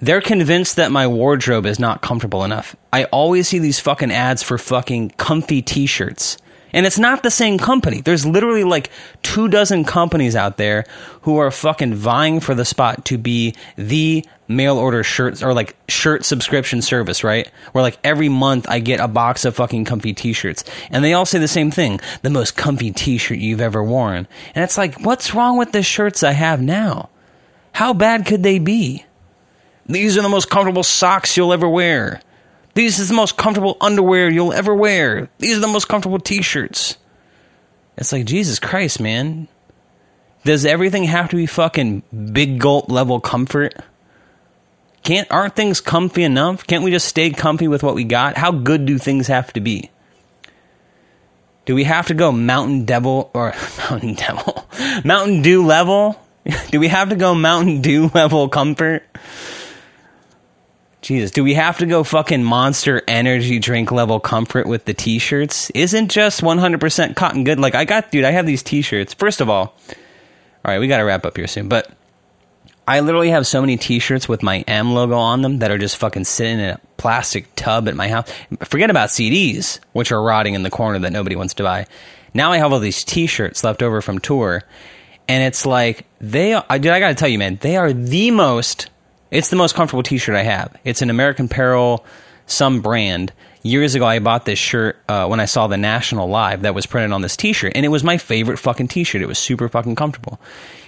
they're convinced that my wardrobe is not comfortable enough. I always see these fucking ads for fucking comfy T-shirts. And it's not the same company. There's literally like two dozen companies out there who are fucking vying for the spot to be the mail order shirts or like shirt subscription service, right? Where like every month I get a box of fucking comfy t-shirts. And they all say the same thing, the most comfy t-shirt you've ever worn. And it's like, what's wrong with the shirts I have now? How bad could they be? These are the most comfortable socks you'll ever wear. These is the most comfortable underwear you'll ever wear. These are the most comfortable t-shirts. It's like Jesus Christ, man. Does everything have to be fucking big gulp level comfort? Can't aren't things comfy enough? Can't we just stay comfy with what we got? How good do things have to be? Do we have to go Mountain Devil or *laughs* Mountain Devil? *laughs* Mountain Dew level? *laughs* Do we have to go Mountain Dew level comfort? Jesus, do we have to go fucking monster energy drink level comfort with the t shirts? Isn't just 100% cotton good? Like, I got, dude, I have these t shirts. First of all, all right, we got to wrap up here soon, but I literally have so many t shirts with my M logo on them that are just fucking sitting in a plastic tub at my house. Forget about CDs, which are rotting in the corner that nobody wants to buy. Now I have all these t shirts left over from tour, and it's like, they are, dude, I gotta tell you, man, they are the most it's the most comfortable T-shirt I have. It's an American Apparel, some brand. Years ago, I bought this shirt uh, when I saw the National Live that was printed on this T-shirt, and it was my favorite fucking T-shirt. It was super fucking comfortable.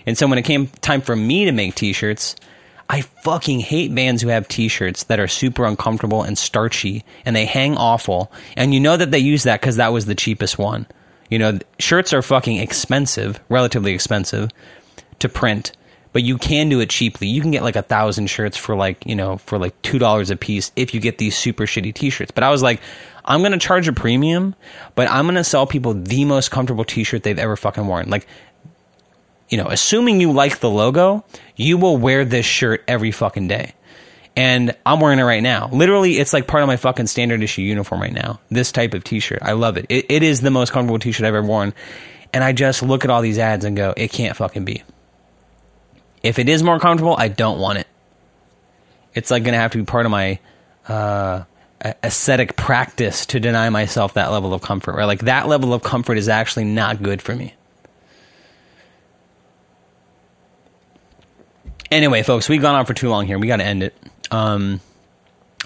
And so when it came time for me to make T-shirts, I fucking hate bands who have T-shirts that are super uncomfortable and starchy, and they hang awful. And you know that they use that because that was the cheapest one. You know, shirts are fucking expensive, relatively expensive to print but you can do it cheaply. You can get like a thousand shirts for like, you know, for like $2 a piece if you get these super shitty t shirts. But I was like, I'm going to charge a premium, but I'm going to sell people the most comfortable t shirt they've ever fucking worn. Like, you know, assuming you like the logo, you will wear this shirt every fucking day. And I'm wearing it right now. Literally, it's like part of my fucking standard issue uniform right now. This type of t shirt. I love it. it. It is the most comfortable t shirt I've ever worn. And I just look at all these ads and go, it can't fucking be. If it is more comfortable, I don't want it. It's like going to have to be part of my uh, aesthetic practice to deny myself that level of comfort. Right? Like that level of comfort is actually not good for me. Anyway, folks, we've gone on for too long here. We got to end it. Um,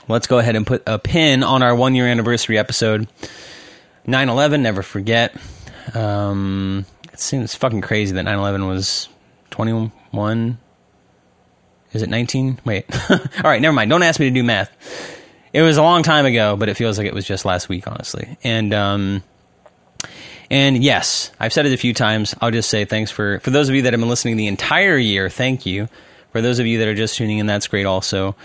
let's go ahead and put a pin on our one year anniversary episode. 9 11, never forget. Um, it seems fucking crazy that 9 11 was 21. Is it 19? Wait. *laughs* All right, never mind. Don't ask me to do math. It was a long time ago, but it feels like it was just last week, honestly. And um, and yes, I've said it a few times. I'll just say thanks for for those of you that have been listening the entire year. Thank you. For those of you that are just tuning in, that's great. Also,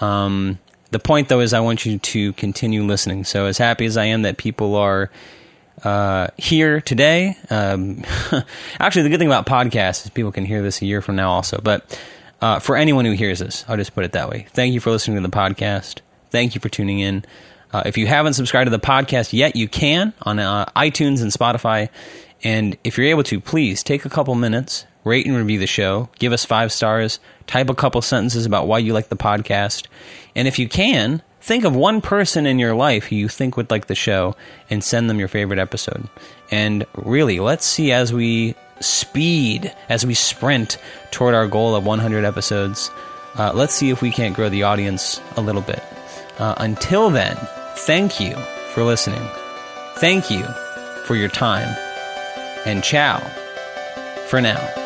um, the point though is I want you to continue listening. So as happy as I am that people are uh, here today. Um, *laughs* actually, the good thing about podcasts is people can hear this a year from now also. But uh, for anyone who hears this, I'll just put it that way. Thank you for listening to the podcast. Thank you for tuning in. Uh, if you haven't subscribed to the podcast yet, you can on uh, iTunes and Spotify. And if you're able to, please take a couple minutes, rate and review the show, give us five stars, type a couple sentences about why you like the podcast. And if you can, think of one person in your life who you think would like the show and send them your favorite episode. And really, let's see as we speed, as we sprint toward our goal of 100 episodes, uh, let's see if we can't grow the audience a little bit. Uh, until then, thank you for listening. Thank you for your time. And ciao for now.